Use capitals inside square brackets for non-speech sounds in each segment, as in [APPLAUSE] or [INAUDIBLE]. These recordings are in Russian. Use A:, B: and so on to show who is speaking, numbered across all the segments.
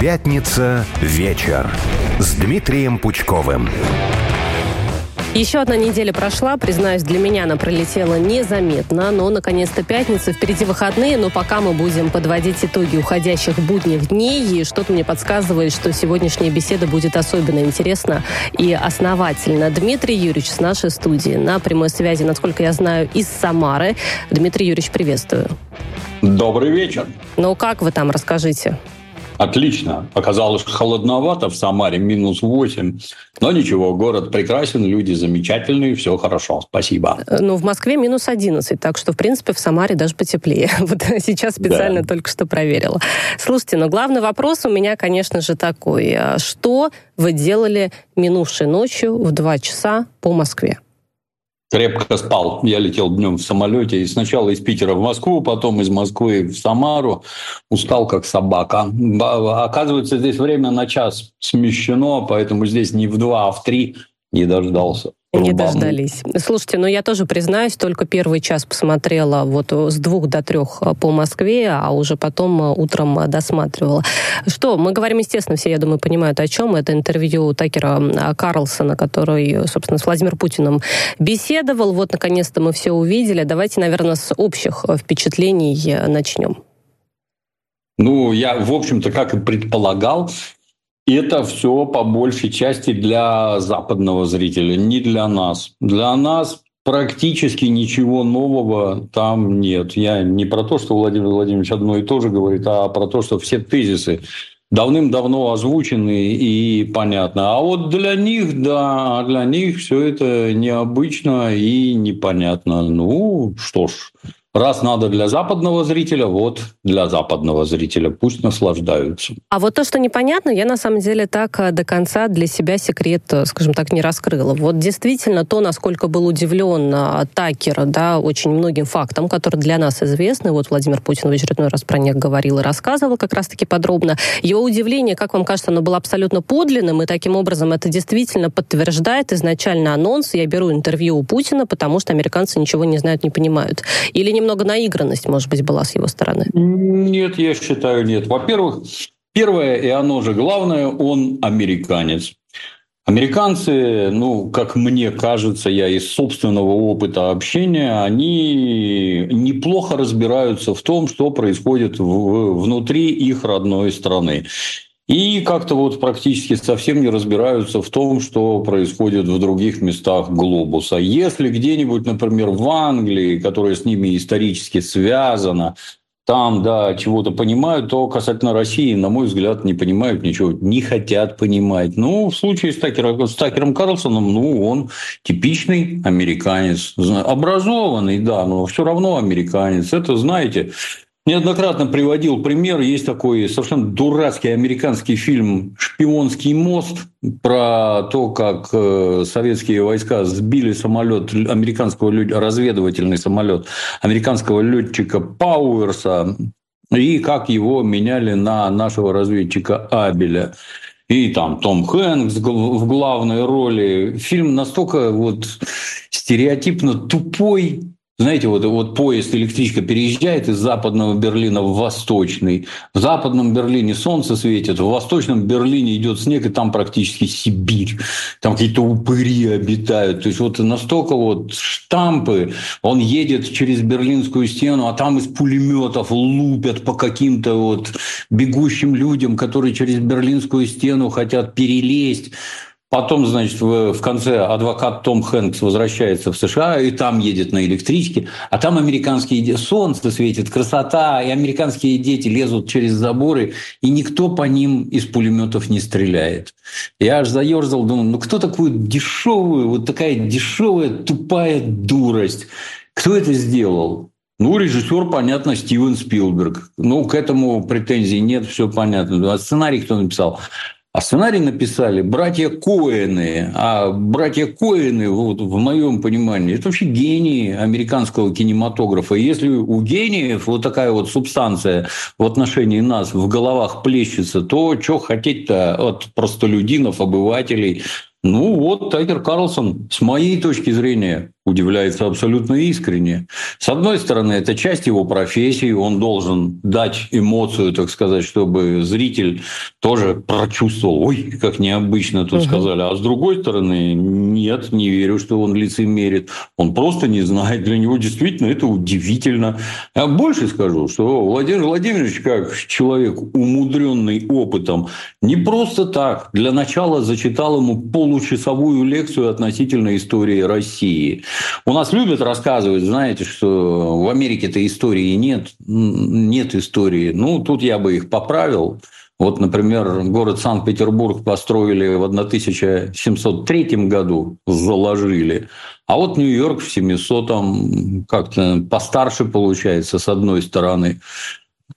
A: Пятница вечер с Дмитрием Пучковым.
B: Еще одна неделя прошла, признаюсь, для меня она пролетела незаметно, но наконец-то пятница, впереди выходные, но пока мы будем подводить итоги уходящих будних дней, и что-то мне подсказывает, что сегодняшняя беседа будет особенно интересна и основательна. Дмитрий Юрьевич с нашей студии на прямой связи, насколько я знаю, из Самары. Дмитрий Юрьевич, приветствую.
C: Добрый вечер.
B: Ну как вы там, расскажите?
C: Отлично. Оказалось холодновато в Самаре, минус 8. Но ничего, город прекрасен, люди замечательные, все хорошо. Спасибо.
B: Ну, в Москве минус 11, так что, в принципе, в Самаре даже потеплее. [LAUGHS] Вот сейчас специально да. только что проверила. Слушайте, но главный вопрос у меня, конечно же, такой. А что вы делали минувшей ночью в 2 часа по Москве?
C: Крепко спал. Я летел днем в самолете и сначала из Питера в Москву, потом из Москвы в Самару. Устал как собака. Оказывается, здесь время на час смещено, поэтому здесь не в два, а в три не дождался.
B: Не дождались. Слушайте, ну я тоже признаюсь, только первый час посмотрела вот с двух до трех э, по Москве, а уже потом э, утром э, досматривала. Что, мы говорим, естественно, все, я думаю, понимают, о чем. Это интервью Такера Карлсона, который, собственно, с Владимиром Путиным беседовал. Вот, наконец-то мы все увидели. Давайте, наверное, с общих впечатлений начнем.
C: Ну, я, в общем-то, как и предполагал, это все по большей части для западного зрителя, не для нас. Для нас практически ничего нового там нет. Я не про то, что Владимир Владимирович одно и то же говорит, а про то, что все тезисы давным-давно озвучены и понятно. А вот для них, да, для них все это необычно и непонятно. Ну, что ж, Раз надо для западного зрителя, вот для западного зрителя. Пусть наслаждаются.
B: А вот то, что непонятно, я на самом деле так э, до конца для себя секрет, э, скажем так, не раскрыла. Вот действительно то, насколько был удивлен э, Такер, да, очень многим фактам, которые для нас известны. Вот Владимир Путин в очередной раз про них говорил и рассказывал как раз-таки подробно. Его удивление, как вам кажется, оно было абсолютно подлинным, и таким образом это действительно подтверждает изначально анонс. Я беру интервью у Путина, потому что американцы ничего не знают, не понимают. Или не немного наигранность, может быть, была с его стороны?
C: Нет, я считаю, нет. Во-первых, первое, и оно же главное, он американец. Американцы, ну, как мне кажется, я из собственного опыта общения, они неплохо разбираются в том, что происходит в, внутри их родной страны. И как-то вот практически совсем не разбираются в том, что происходит в других местах глобуса. Если где-нибудь, например, в Англии, которая с ними исторически связана, там, да, чего-то понимают, то касательно России, на мой взгляд, не понимают ничего, не хотят понимать. Ну, в случае с, Такером, с Такером Карлсоном, ну, он типичный американец, образованный, да, но все равно американец. Это, знаете, Неоднократно приводил пример. Есть такой совершенно дурацкий американский фильм «Шпионский мост» про то, как э, советские войска сбили самолет американского разведывательный самолет американского летчика Пауэрса и как его меняли на нашего разведчика Абеля и там Том Хэнкс в главной роли. Фильм настолько вот стереотипно тупой, знаете, вот, вот поезд, электричка переезжает из западного Берлина в восточный. В западном Берлине солнце светит, в восточном Берлине идет снег, и там практически Сибирь. Там какие-то упыри обитают. То есть вот настолько вот штампы. Он едет через Берлинскую стену, а там из пулеметов лупят по каким-то вот бегущим людям, которые через Берлинскую стену хотят перелезть. Потом, значит, в, в конце адвокат Том Хэнкс возвращается в США, и там едет на электричке, а там американские солнце светит, красота, и американские дети лезут через заборы, и никто по ним из пулеметов не стреляет. Я аж заерзал, думаю, ну кто такую дешевую, вот такая дешевая, тупая дурость? Кто это сделал? Ну, режиссер, понятно, Стивен Спилберг. Ну, к этому претензий нет, все понятно. А сценарий кто написал? А сценарий написали братья Коэны. А братья Коэны, вот, в моем понимании, это вообще гении американского кинематографа. И если у гениев вот такая вот субстанция в отношении нас в головах плещется, то что хотеть-то от простолюдинов, обывателей? Ну вот Тайгер Карлсон, с моей точки зрения, удивляется абсолютно искренне. С одной стороны, это часть его профессии, он должен дать эмоцию, так сказать, чтобы зритель тоже прочувствовал, ой, как необычно тут угу. сказали. А с другой стороны, нет, не верю, что он лицемерит. Он просто не знает. Для него действительно это удивительно. Я больше скажу, что Владимир Владимирович, как человек, умудренный опытом, не просто так для начала зачитал ему получасовую лекцию относительно истории России. У нас любят рассказывать, знаете, что в Америке-то истории нет, нет истории. Ну, тут я бы их поправил. Вот, например, город Санкт-Петербург построили в 1703 году, заложили, а вот Нью-Йорк в 700-м как-то постарше получается, с одной стороны.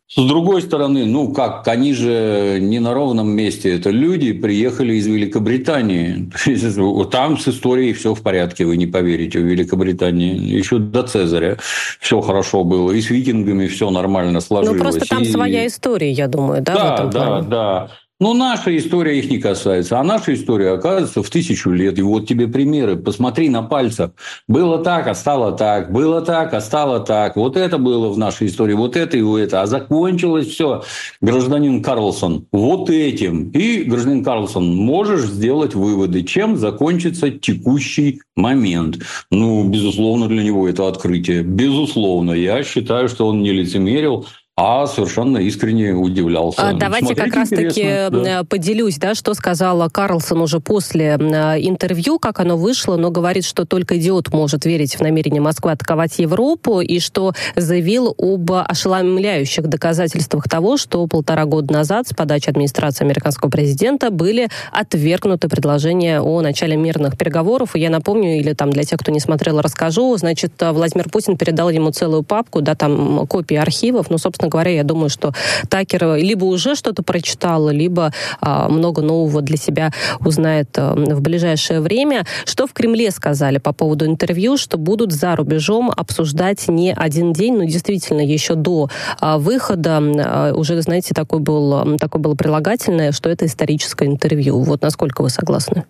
C: С другой стороны, ну как, они же не на ровном месте. Это люди приехали из Великобритании. [LAUGHS] Там с историей все в порядке, вы не поверите, в Великобритании. Еще до Цезаря все хорошо было. И с викингами все нормально сложилось.
B: Ну просто там
C: и...
B: своя история, я думаю, да?
C: Да, да, да. Но наша история их не касается. А наша история оказывается в тысячу лет. И вот тебе примеры. Посмотри на пальцах. Было так, а стало так. Было так, а стало так. Вот это было в нашей истории. Вот это и вот это. А закончилось все, гражданин Карлсон, вот этим. И, гражданин Карлсон, можешь сделать выводы, чем закончится текущий момент. Ну, безусловно, для него это открытие. Безусловно. Я считаю, что он не лицемерил, а совершенно искренне удивлялся.
B: А, давайте Смотрите, как раз-таки да. поделюсь, да, что сказала Карлсон уже после интервью, как оно вышло, но говорит, что только идиот может верить в намерение Москвы атаковать Европу, и что заявил об ошеломляющих доказательствах того, что полтора года назад с подачи администрации американского президента были отвергнуты предложения о начале мирных переговоров. И я напомню, или там для тех, кто не смотрел, расскажу, значит, Владимир Путин передал ему целую папку, да, там копии архивов, ну, собственно, собственно говоря, я думаю, что Такер либо уже что-то прочитал, либо а, много нового для себя узнает а, в ближайшее время. Что в Кремле сказали по поводу интервью, что будут за рубежом обсуждать не один день, но действительно еще до а, выхода а, уже, знаете, такой был, такое было прилагательное, что это историческое интервью. Вот насколько вы согласны?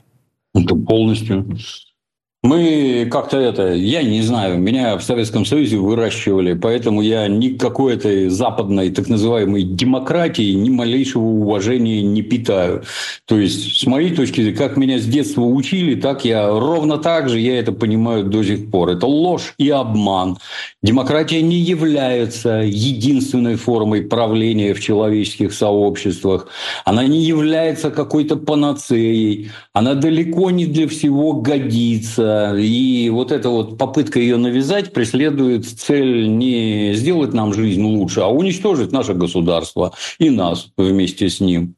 C: Это полностью. Мы как-то это, я не знаю, меня в Советском Союзе выращивали, поэтому я ни к какой-то западной так называемой демократии ни малейшего уважения не питаю. То есть, с моей точки зрения, как меня с детства учили, так я ровно так же я это понимаю до сих пор. Это ложь и обман. Демократия не является единственной формой правления в человеческих сообществах. Она не является какой-то панацеей. Она далеко не для всего годится и вот эта вот попытка ее навязать преследует цель не сделать нам жизнь лучше, а уничтожить наше государство и нас вместе с ним.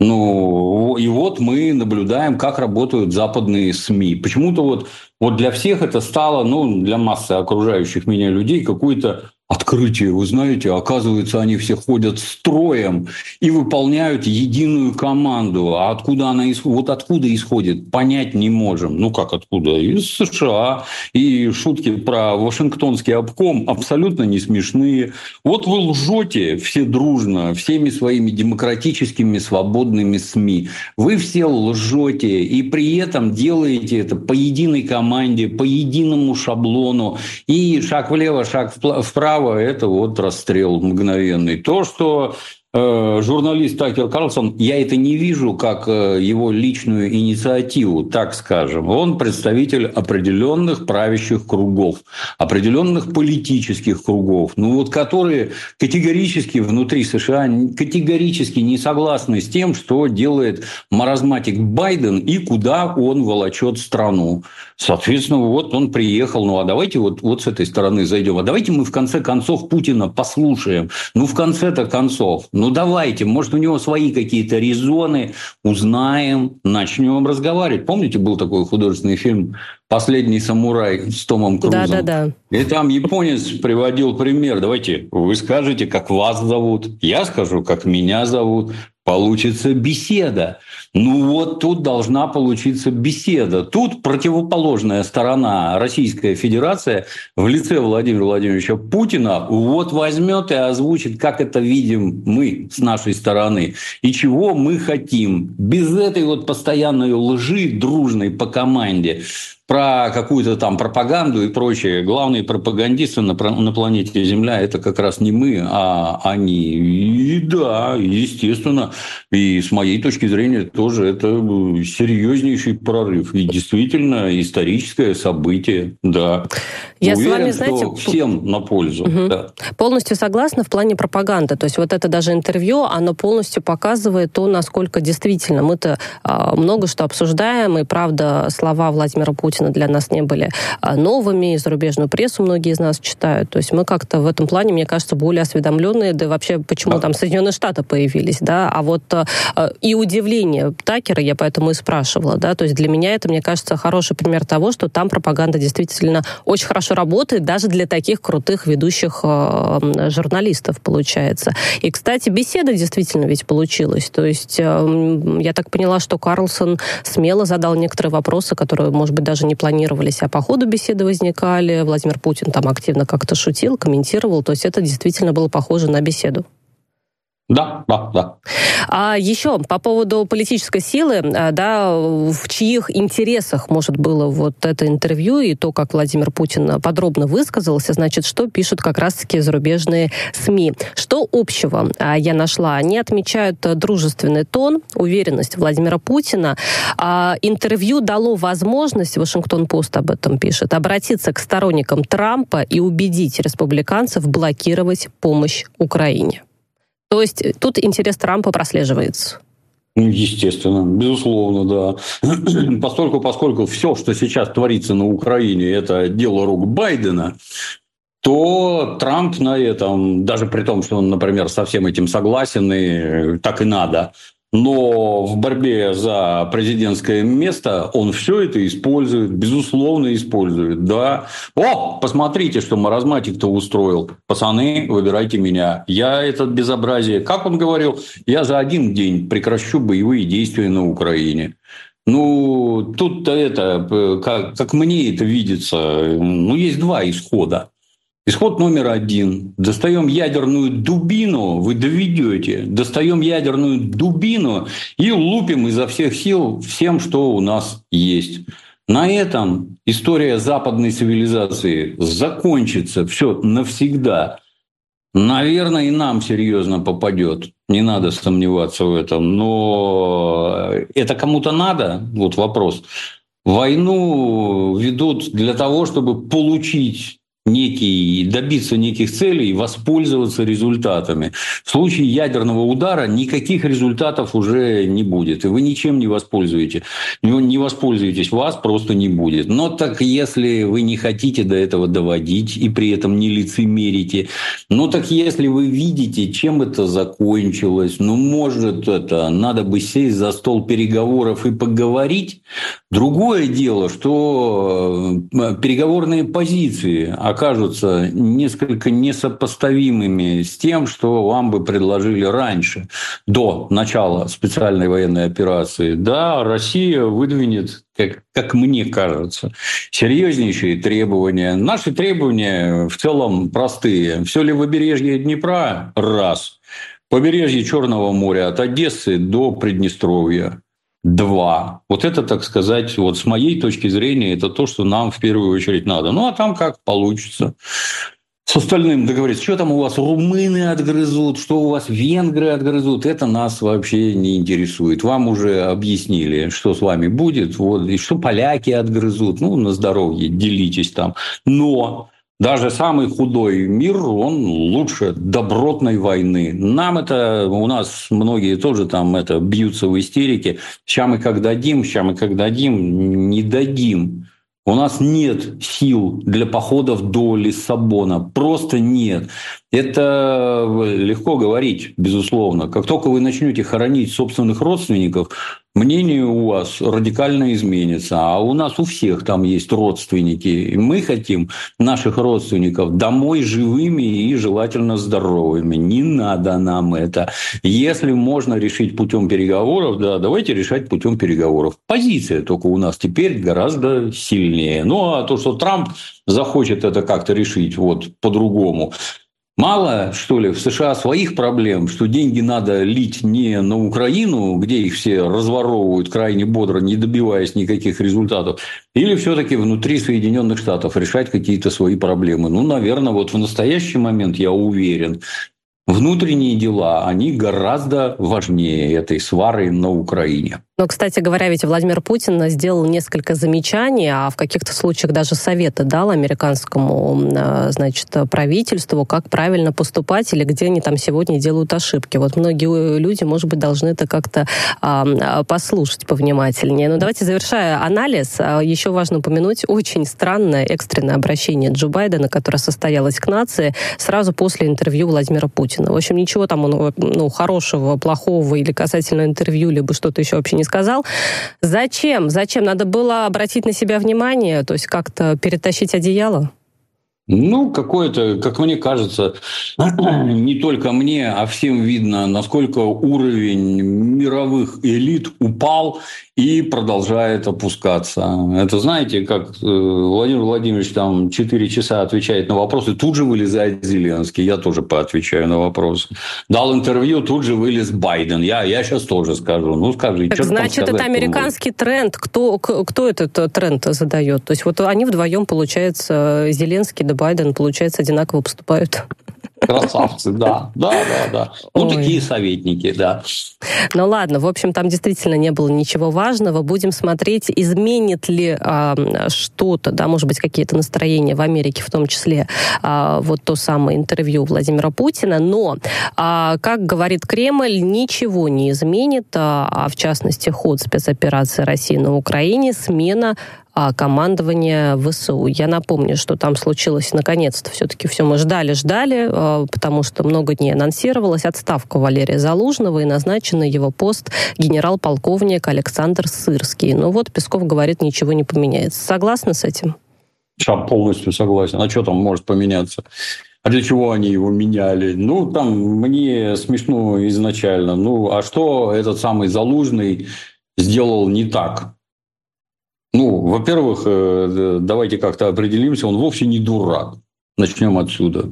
C: Ну, и вот мы наблюдаем, как работают западные СМИ. Почему-то вот, вот для всех это стало, ну, для массы окружающих меня людей, какой-то открытие. Вы знаете, оказывается, они все ходят строем и выполняют единую команду. А откуда она исходит? Вот откуда исходит, понять не можем. Ну как откуда? Из США. И шутки про Вашингтонский обком абсолютно не смешные. Вот вы лжете все дружно, всеми своими демократическими свободными СМИ. Вы все лжете и при этом делаете это по единой команде, по единому шаблону. И шаг влево, шаг вправо право, это вот расстрел мгновенный. То, что журналист Такер Карлсон, я это не вижу как э, его личную инициативу, так скажем. Он представитель определенных правящих кругов, определенных политических кругов, ну вот которые категорически внутри США категорически не согласны с тем, что делает маразматик Байден и куда он волочет страну. Соответственно, вот он приехал, ну а давайте вот, вот с этой стороны зайдем, а давайте мы в конце концов Путина послушаем. Ну в конце-то концов, ну давайте, может, у него свои какие-то резоны, узнаем, начнем разговаривать. Помните, был такой художественный фильм «Последний самурай» с Томом Крузом?
B: Да, да, да.
C: И там японец приводил пример. Давайте, вы скажете, как вас зовут, я скажу, как меня зовут получится беседа. Ну вот тут должна получиться беседа. Тут противоположная сторона Российская Федерация в лице Владимира Владимировича Путина вот возьмет и озвучит, как это видим мы с нашей стороны и чего мы хотим. Без этой вот постоянной лжи дружной по команде про какую-то там пропаганду и прочее. Главные пропагандисты на, на планете Земля – это как раз не мы, а они. И да, естественно, и с моей точки зрения тоже это серьезнейший прорыв. И действительно историческое событие, да.
B: Я Уверен, с вами, знаете,
C: всем на пользу. Угу. Да.
B: Полностью согласна в плане пропаганды. То есть вот это даже интервью, оно полностью показывает то, насколько действительно мы-то а, много что обсуждаем, и правда слова Владимира Путина для нас не были а, новыми, и зарубежную прессу многие из нас читают. То есть мы как-то в этом плане, мне кажется, более осведомленные, да и вообще почему да. там Соединенные Штаты появились, да, а вот а, и удивление Такера я поэтому и спрашивала, да, то есть для меня это, мне кажется, хороший пример того, что там пропаганда действительно очень хорошо работает, даже для таких крутых ведущих э, журналистов, получается. И, кстати, беседа действительно ведь получилась. То есть э, я так поняла, что Карлсон смело задал некоторые вопросы, которые, может быть, даже не планировались, а по ходу беседы возникали. Владимир Путин там активно как-то шутил, комментировал. То есть это действительно было похоже на беседу.
C: Да, да, да.
B: А еще по поводу политической силы, а, да, в чьих интересах, может, было вот это интервью и то, как Владимир Путин подробно высказался, значит, что пишут как раз-таки зарубежные СМИ. Что общего а, я нашла? Они отмечают дружественный тон, уверенность Владимира Путина. А интервью дало возможность, Вашингтон-Пост об этом пишет, обратиться к сторонникам Трампа и убедить республиканцев блокировать помощь Украине. То есть э, тут интерес Трампа прослеживается.
C: Ну, естественно, безусловно, да. [CLEARS THROAT] Поскольку, поскольку все, что сейчас творится на Украине, это дело рук Байдена, то Трамп на этом, даже при том, что он, например, со всем этим согласен, и э, так и надо, но в борьбе за президентское место он все это использует, безусловно использует, да. О, посмотрите, что маразматик-то устроил. Пацаны, выбирайте меня. Я этот безобразие, как он говорил, я за один день прекращу боевые действия на Украине. Ну, тут-то это, как, как мне это видится, ну, есть два исхода. Исход номер один. Достаем ядерную дубину, вы доведете. Достаем ядерную дубину и лупим изо всех сил всем, что у нас есть. На этом история западной цивилизации закончится. Все навсегда. Наверное, и нам серьезно попадет. Не надо сомневаться в этом. Но это кому-то надо? Вот вопрос. Войну ведут для того, чтобы получить некий, добиться неких целей воспользоваться результатами. В случае ядерного удара никаких результатов уже не будет, и вы ничем не воспользуетесь. Не воспользуетесь, вас просто не будет. Но так если вы не хотите до этого доводить и при этом не лицемерите, ну так если вы видите, чем это закончилось, ну может это, надо бы сесть за стол переговоров и поговорить. Другое дело, что э, переговорные позиции, окажутся несколько несопоставимыми с тем, что вам бы предложили раньше, до начала специальной военной операции. Да, Россия выдвинет как, как мне кажется, серьезнейшие требования. Наши требования в целом простые. Все ли побережье Днепра? Раз. Побережье Черного моря от Одессы до Приднестровья два. Вот это, так сказать, вот с моей точки зрения, это то, что нам в первую очередь надо. Ну, а там как получится. С остальным договориться, что там у вас румыны отгрызут, что у вас венгры отгрызут, это нас вообще не интересует. Вам уже объяснили, что с вами будет, вот, и что поляки отгрызут, ну, на здоровье, делитесь там. Но даже самый худой мир, он лучше добротной войны. Нам это, у нас многие тоже там это бьются в истерике. Сейчас мы как дадим, сейчас мы как дадим, не дадим. У нас нет сил для походов до Лиссабона. Просто нет. Это легко говорить, безусловно. Как только вы начнете хоронить собственных родственников, мнение у вас радикально изменится. А у нас у всех там есть родственники. И мы хотим наших родственников домой живыми и желательно здоровыми. Не надо нам это. Если можно решить путем переговоров, да, давайте решать путем переговоров. Позиция только у нас теперь гораздо сильнее. Ну, а то, что Трамп захочет это как-то решить вот по-другому, Мало, что ли, в США своих проблем, что деньги надо лить не на Украину, где их все разворовывают крайне бодро, не добиваясь никаких результатов, или все-таки внутри Соединенных Штатов решать какие-то свои проблемы. Ну, наверное, вот в настоящий момент, я уверен, внутренние дела, они гораздо важнее этой свары на Украине.
B: Но, кстати говоря, ведь Владимир Путин сделал несколько замечаний, а в каких-то случаях даже советы дал американскому а, значит, правительству, как правильно поступать или где они там сегодня делают ошибки. Вот многие люди, может быть, должны это как-то а, послушать повнимательнее. Но давайте, завершая анализ, а, еще важно упомянуть очень странное экстренное обращение Джо Байдена, которое состоялось к нации сразу после интервью Владимира Путина. В общем, ничего там он, ну, хорошего, плохого или касательно интервью, либо что-то еще вообще не сказал. Зачем? Зачем? Надо было обратить на себя внимание, то есть как-то перетащить одеяло?
C: Ну, какое-то, как мне кажется, [CLEARS THROAT] не только мне, а всем видно, насколько уровень мировых элит упал и продолжает опускаться. Это знаете, как э, Владимир Владимирович там 4 часа отвечает на вопросы, тут же вылезает Зеленский, я тоже поотвечаю на вопросы. Дал интервью, тут же вылез Байден. Я, я сейчас тоже скажу. Ну, скажите,
B: так, Значит, это американский тренд. Кто, кто этот э, тренд задает? То есть вот они вдвоем, получается, Зеленский да Байден, получается, одинаково поступают.
C: Красавцы, да, да, да, да. Ну, Ой. такие советники, да.
B: Ну ладно, в общем, там действительно не было ничего важного. Будем смотреть, изменит ли а, что-то, да, может быть, какие-то настроения в Америке, в том числе а, вот то самое интервью Владимира Путина. Но, а, как говорит Кремль, ничего не изменит, а, в частности, ход спецоперации России на Украине, смена командования ВСУ. Я напомню, что там случилось наконец-то все-таки все мы ждали-ждали, а, потому что много дней анонсировалась отставка Валерия Залужного и назначенный его пост генерал-полковник Александр Сырский. Ну вот Песков говорит, ничего не поменяется. Согласны с этим?
C: Я полностью согласен. А что там может поменяться? А для чего они его меняли? Ну, там мне смешно изначально. Ну, а что этот самый Залужный сделал не так? Ну, во-первых, э, давайте как-то определимся, он вовсе не дурак. Начнем отсюда.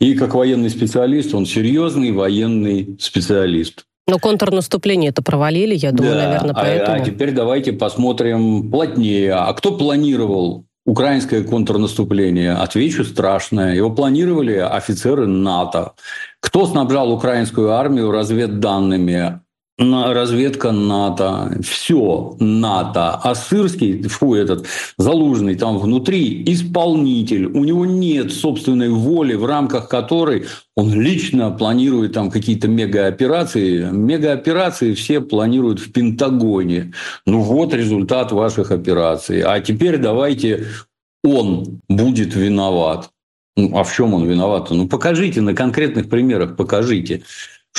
C: И как военный специалист, он серьезный военный специалист.
B: Но контрнаступление это провалили, я думаю, да, наверное, поэтому.
C: А, а теперь давайте посмотрим плотнее. А кто планировал украинское контрнаступление? Отвечу страшное. Его планировали офицеры НАТО. Кто снабжал украинскую армию разведданными? Разведка НАТО, все НАТО, а Сырский, фу, этот Залужный там внутри исполнитель, у него нет собственной воли, в рамках которой он лично планирует там какие-то мегаоперации. Мегаоперации все планируют в Пентагоне. Ну вот результат ваших операций. А теперь давайте он будет виноват. Ну, а в чем он виноват? Ну, покажите на конкретных примерах, покажите.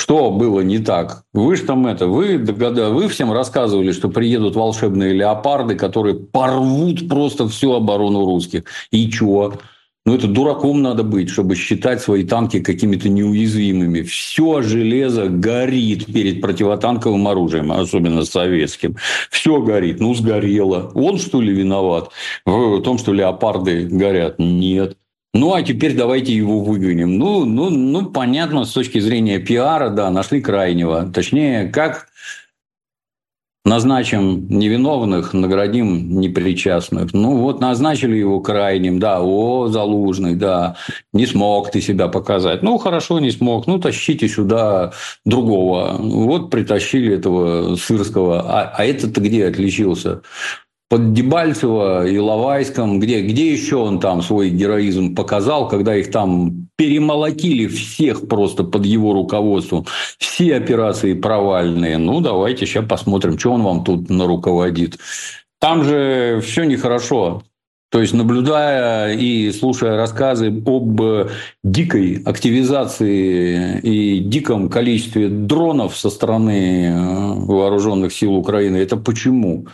C: Что было не так? Вы же там это, вы, вы всем рассказывали, что приедут волшебные леопарды, которые порвут просто всю оборону русских. И чего? Ну, это дураком надо быть, чтобы считать свои танки какими-то неуязвимыми. Все железо горит перед противотанковым оружием, особенно советским. Все горит. Ну, сгорело. Он, что ли, виноват в том, что леопарды горят? Нет. Ну, а теперь давайте его выгоним. Ну, ну, ну, понятно, с точки зрения пиара, да, нашли крайнего. Точнее, как назначим невиновных, наградим непричастных. Ну, вот назначили его крайним, да, о, Залужный, да, не смог ты себя показать. Ну, хорошо, не смог, ну, тащите сюда другого. Вот притащили этого Сырского. А, а этот-то где отличился? Под Дебальцево и Лавайском, где, где еще он там свой героизм показал, когда их там перемолотили всех просто под его руководством. Все операции провальные. Ну, давайте сейчас посмотрим, что он вам тут наруководит. Там же все нехорошо. То есть, наблюдая и слушая рассказы об дикой активизации и диком количестве дронов со стороны э, вооруженных сил Украины, это почему?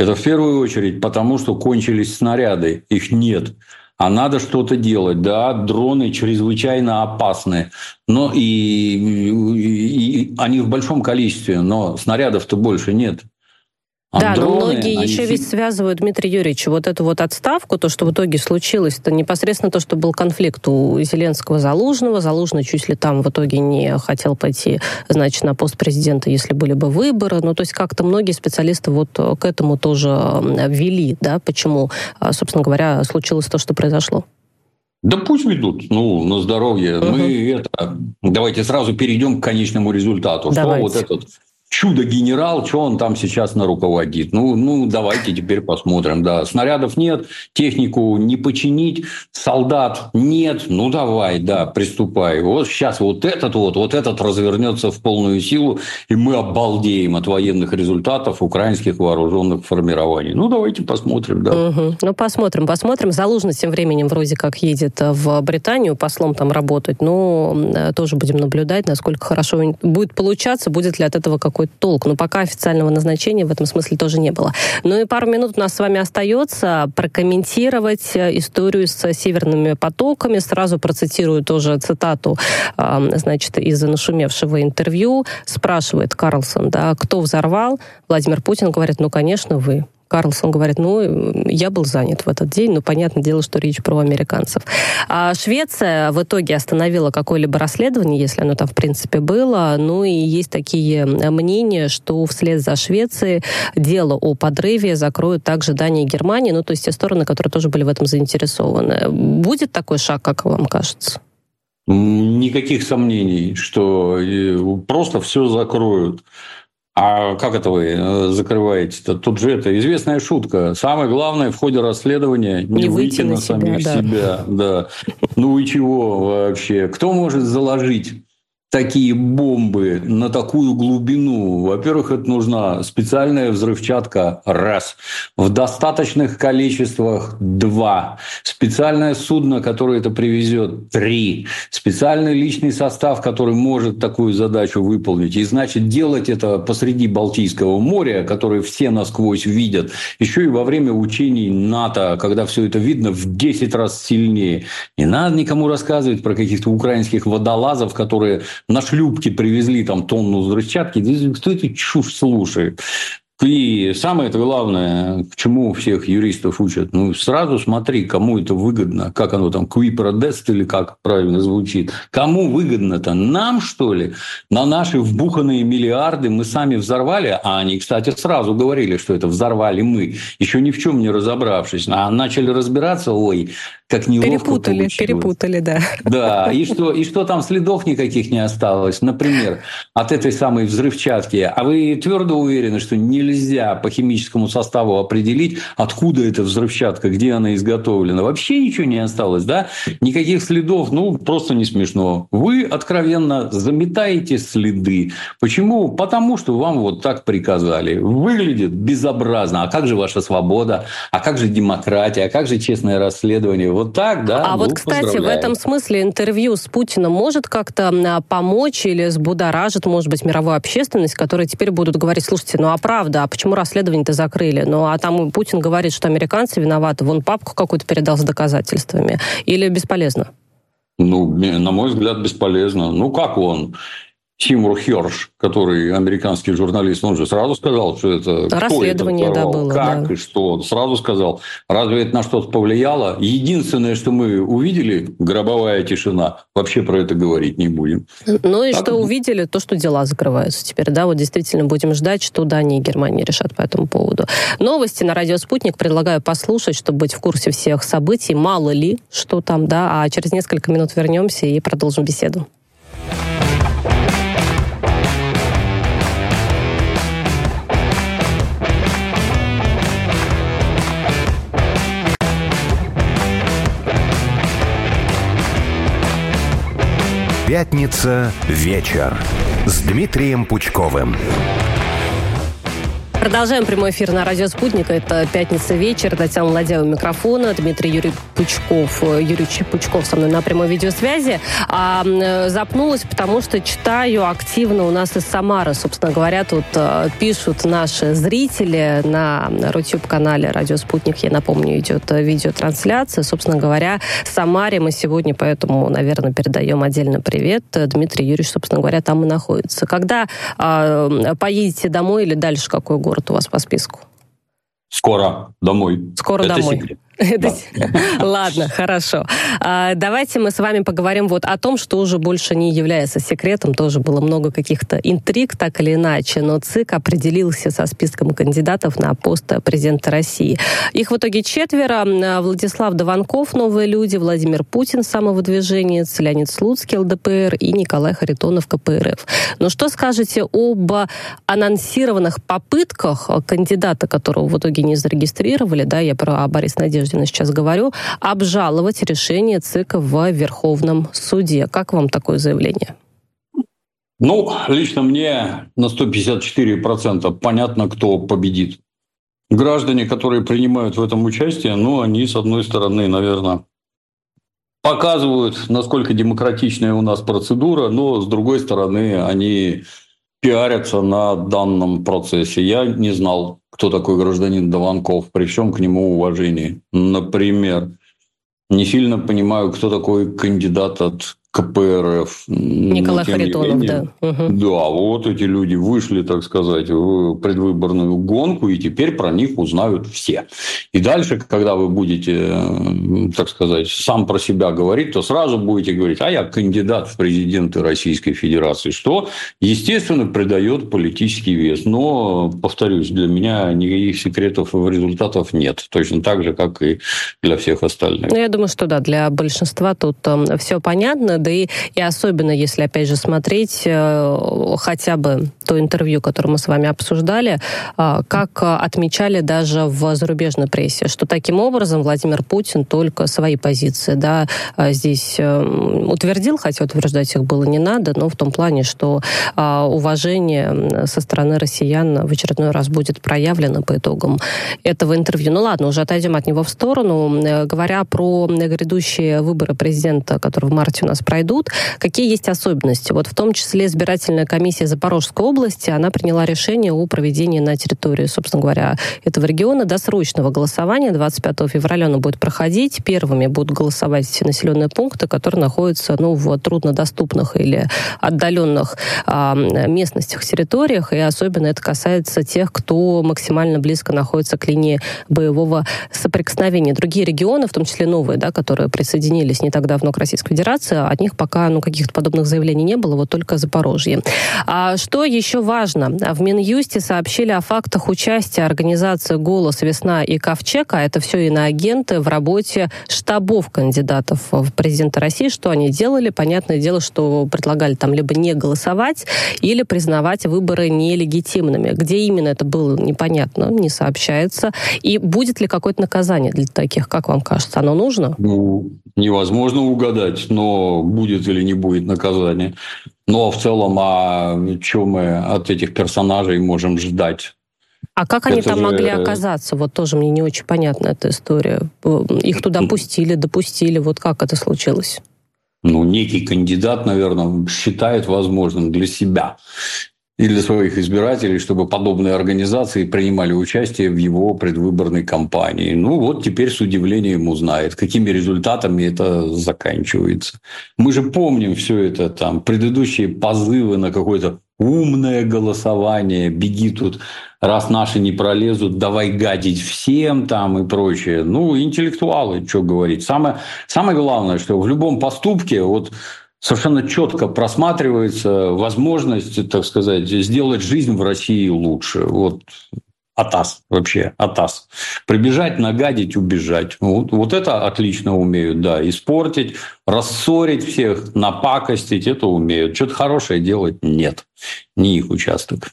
C: Это в первую очередь потому, что кончились снаряды, их нет. А надо что-то делать. Да, дроны чрезвычайно опасны. Но и, и, и они в большом количестве, но снарядов-то больше нет.
B: Да, но многие еще ведь связывают, Дмитрий Юрьевич, вот эту вот отставку, то, что в итоге случилось, это непосредственно то, что был конфликт у Зеленского Залужного. Залужный чуть ли там в итоге не хотел пойти, значит, на пост президента, если были бы выборы. Ну, то есть как-то многие специалисты вот к этому тоже ввели, да, почему, а, собственно говоря, случилось то, что произошло.
C: Да пусть ведут, ну, на здоровье. Угу. Мы это, давайте сразу перейдем к конечному результату. Давайте. Что вот этот чудо-генерал, что он там сейчас на руководит. Ну, ну, давайте теперь посмотрим. Да, снарядов нет, технику не починить, солдат нет. Ну, давай, да, приступай. Вот сейчас вот этот вот, вот этот развернется в полную силу, и мы обалдеем от военных результатов украинских вооруженных формирований. Ну, давайте посмотрим, да.
B: Угу. Ну, посмотрим, посмотрим. Залужный тем временем вроде как едет в Британию послом там работать. Ну, тоже будем наблюдать, насколько хорошо будет получаться, будет ли от этого какой какой-то толк. Но пока официального назначения в этом смысле тоже не было. Ну и пару минут у нас с вами остается прокомментировать э, историю с северными потоками. Сразу процитирую тоже цитату, значит, из нашумевшего интервью. Спрашивает Карлсон, да, кто взорвал? Владимир Путин говорит, ну, конечно, вы. Карлсон говорит, ну, я был занят в этот день, но понятное дело, что речь про американцев. А Швеция в итоге остановила какое-либо расследование, если оно там, в принципе, было. Ну и есть такие мнения, что вслед за Швецией дело о подрыве закроют также Дания и Германия, ну, то есть те стороны, которые тоже были в этом заинтересованы. Будет такой шаг, как вам кажется?
C: Никаких сомнений, что э, просто все закроют. А как это вы э, закрываете-то? Тут же это известная шутка. Самое главное в ходе расследования не, не выйти, выйти на, на самих себя. Да. себя да. Ну и чего вообще? Кто может заложить такие бомбы на такую глубину? Во-первых, это нужна специальная взрывчатка – раз. В достаточных количествах – два. Специальное судно, которое это привезет – три. Специальный личный состав, который может такую задачу выполнить. И значит, делать это посреди Балтийского моря, которое все насквозь видят, еще и во время учений НАТО, когда все это видно в 10 раз сильнее. Не надо никому рассказывать про каких-то украинских водолазов, которые на шлюпке привезли там тонну взрывчатки, кто эту чушь слушает? И самое это главное, к чему всех юристов учат, ну, сразу смотри, кому это выгодно, как оно там, квипродест или как правильно звучит. Кому выгодно-то? Нам, что ли? На наши вбуханные миллиарды мы сами взорвали, а они, кстати, сразу говорили, что это взорвали мы, еще ни в чем не разобравшись. А начали разбираться, ой, как неловко
B: Перепутали, получилось. перепутали, да.
C: Да, и что, и что там следов никаких не осталось, например, от этой самой взрывчатки. А вы твердо уверены, что нельзя по химическому составу определить, откуда эта взрывчатка, где она изготовлена? Вообще ничего не осталось, да? Никаких следов, ну, просто не смешно. Вы откровенно заметаете следы. Почему? Потому что вам вот так приказали. Выглядит безобразно. А как же ваша свобода? А как же демократия? А как же честное расследование? Вот так, да.
B: А ну, вот, кстати, в этом смысле интервью с Путиным может как-то помочь или сбудоражит, может быть, мировую общественность, которая теперь будут говорить, слушайте, ну а правда, а почему расследование-то закрыли? Ну а там Путин говорит, что американцы виноваты, вон папку какую-то передал с доказательствами. Или бесполезно?
C: Ну, на мой взгляд, бесполезно. Ну, как он? Тимур Херш, который американский журналист, он же сразу сказал, что это
B: расследование
C: это
B: да, было,
C: как
B: да.
C: и что, он сразу сказал. Разве это на что-то повлияло? Единственное, что мы увидели, гробовая тишина. Вообще про это говорить не будем.
B: Ну и так... что увидели, то, что дела закрываются теперь, да, вот действительно будем ждать, что Дания и Германия решат по этому поводу. Новости на радио «Спутник» предлагаю послушать, чтобы быть в курсе всех событий, мало ли, что там, да, а через несколько минут вернемся и продолжим беседу.
A: Пятница вечер с Дмитрием Пучковым.
B: Продолжаем прямой эфир на радио «Спутник». Это «Пятница вечер». Татьяна Ладяева микрофона. Дмитрий Юрий Пучков. Юрий Пучков со мной на прямой видеосвязи. А, запнулась, потому что читаю активно у нас из Самары. Собственно говоря, тут а, пишут наши зрители на YouTube-канале «Радио Спутник». Я напомню, идет видеотрансляция. Собственно говоря, Самаре мы сегодня поэтому, наверное, передаем отдельно привет. Дмитрий Юрьевич, собственно говоря, там и находится. Когда а, поедете домой или дальше какой город город у вас по списку?
C: Скоро домой.
B: Скоро
C: Это
B: домой.
C: Секрет. [LAUGHS] [LAUGHS]
B: Ладно, хорошо. А, давайте мы с вами поговорим вот о том, что уже больше не является секретом. Тоже было много каких-то интриг, так или иначе, но ЦИК определился со списком кандидатов на пост президента России. Их в итоге четверо. Владислав Дованков, новые люди, Владимир Путин, самовыдвиженец, Леонид Слуцкий, ЛДПР и Николай Харитонов, КПРФ. Но что скажете об анонсированных попытках кандидата, которого в итоге не зарегистрировали, да, я про Борис Надежда вынуждена сейчас говорю, обжаловать решение ЦИК в Верховном суде. Как вам такое заявление?
C: Ну, лично мне на 154% понятно, кто победит. Граждане, которые принимают в этом участие, ну, они, с одной стороны, наверное, показывают, насколько демократичная у нас процедура, но, с другой стороны, они пиарятся на данном процессе. Я не знал, кто такой гражданин Дованков, при всем к нему уважении. Например, не сильно понимаю, кто такой кандидат от КПРФ.
B: Николай Харитонов, да.
C: Угу. Да, вот эти люди вышли, так сказать, в предвыборную гонку, и теперь про них узнают все. И дальше, когда вы будете, так сказать, сам про себя говорить, то сразу будете говорить, а я кандидат в президенты Российской Федерации, что, естественно, придает политический вес. Но, повторюсь, для меня никаких секретов результатов нет. Точно так же, как и для всех остальных.
B: Ну, я думаю, что да, для большинства тут э, все понятно да и, и особенно если, опять же, смотреть э, хотя бы то интервью, которое мы с вами обсуждали, э, как отмечали даже в зарубежной прессе, что таким образом Владимир Путин только свои позиции да, э, здесь утвердил, хотя утверждать их было не надо, но в том плане, что уважение со стороны россиян в очередной раз будет проявлено по итогам этого интервью. Ну ладно, уже отойдем от него в сторону. Говоря про грядущие выборы президента, которые в марте у нас пройдут. Какие есть особенности? Вот в том числе избирательная комиссия Запорожской области, она приняла решение о проведении на территории, собственно говоря, этого региона досрочного голосования. 25 февраля оно будет проходить. Первыми будут голосовать все населенные пункты, которые находятся ну, в труднодоступных или отдаленных а, местностях, территориях. И особенно это касается тех, кто максимально близко находится к линии боевого соприкосновения. Другие регионы, в том числе новые, да, которые присоединились не так давно к Российской Федерации, от них пока ну, каких-то подобных заявлений не было, вот только Запорожье. А что еще важно? В Минюсте сообщили о фактах участия организации «Голос», «Весна» и «Ковчег», а это все иноагенты в работе штабов кандидатов в президента России. Что они делали? Понятное дело, что предлагали там либо не голосовать, или признавать выборы нелегитимными. Где именно это было, непонятно, не сообщается. И будет ли какое-то наказание для таких, как вам кажется? Оно нужно?
C: Ну, невозможно угадать, но будет или не будет наказания. Но в целом, а что мы от этих персонажей можем ждать?
B: А как они это там же... могли оказаться? Вот тоже мне не очень понятна эта история. Их туда пустили, допустили. Вот как это случилось?
C: Ну, некий кандидат, наверное, считает возможным для себя и для своих избирателей, чтобы подобные организации принимали участие в его предвыборной кампании. Ну вот теперь с удивлением узнает, какими результатами это заканчивается. Мы же помним все это, там, предыдущие позывы на какое-то умное голосование, беги тут, раз наши не пролезут, давай гадить всем там и прочее. Ну, интеллектуалы, что говорить. Самое, самое главное, что в любом поступке, вот совершенно четко просматривается возможность, так сказать, сделать жизнь в России лучше. Вот атас вообще, атас. Прибежать, нагадить, убежать. Вот, вот это отлично умеют, да. Испортить, рассорить всех, напакостить, это умеют. Что-то хорошее делать нет. Не их участок.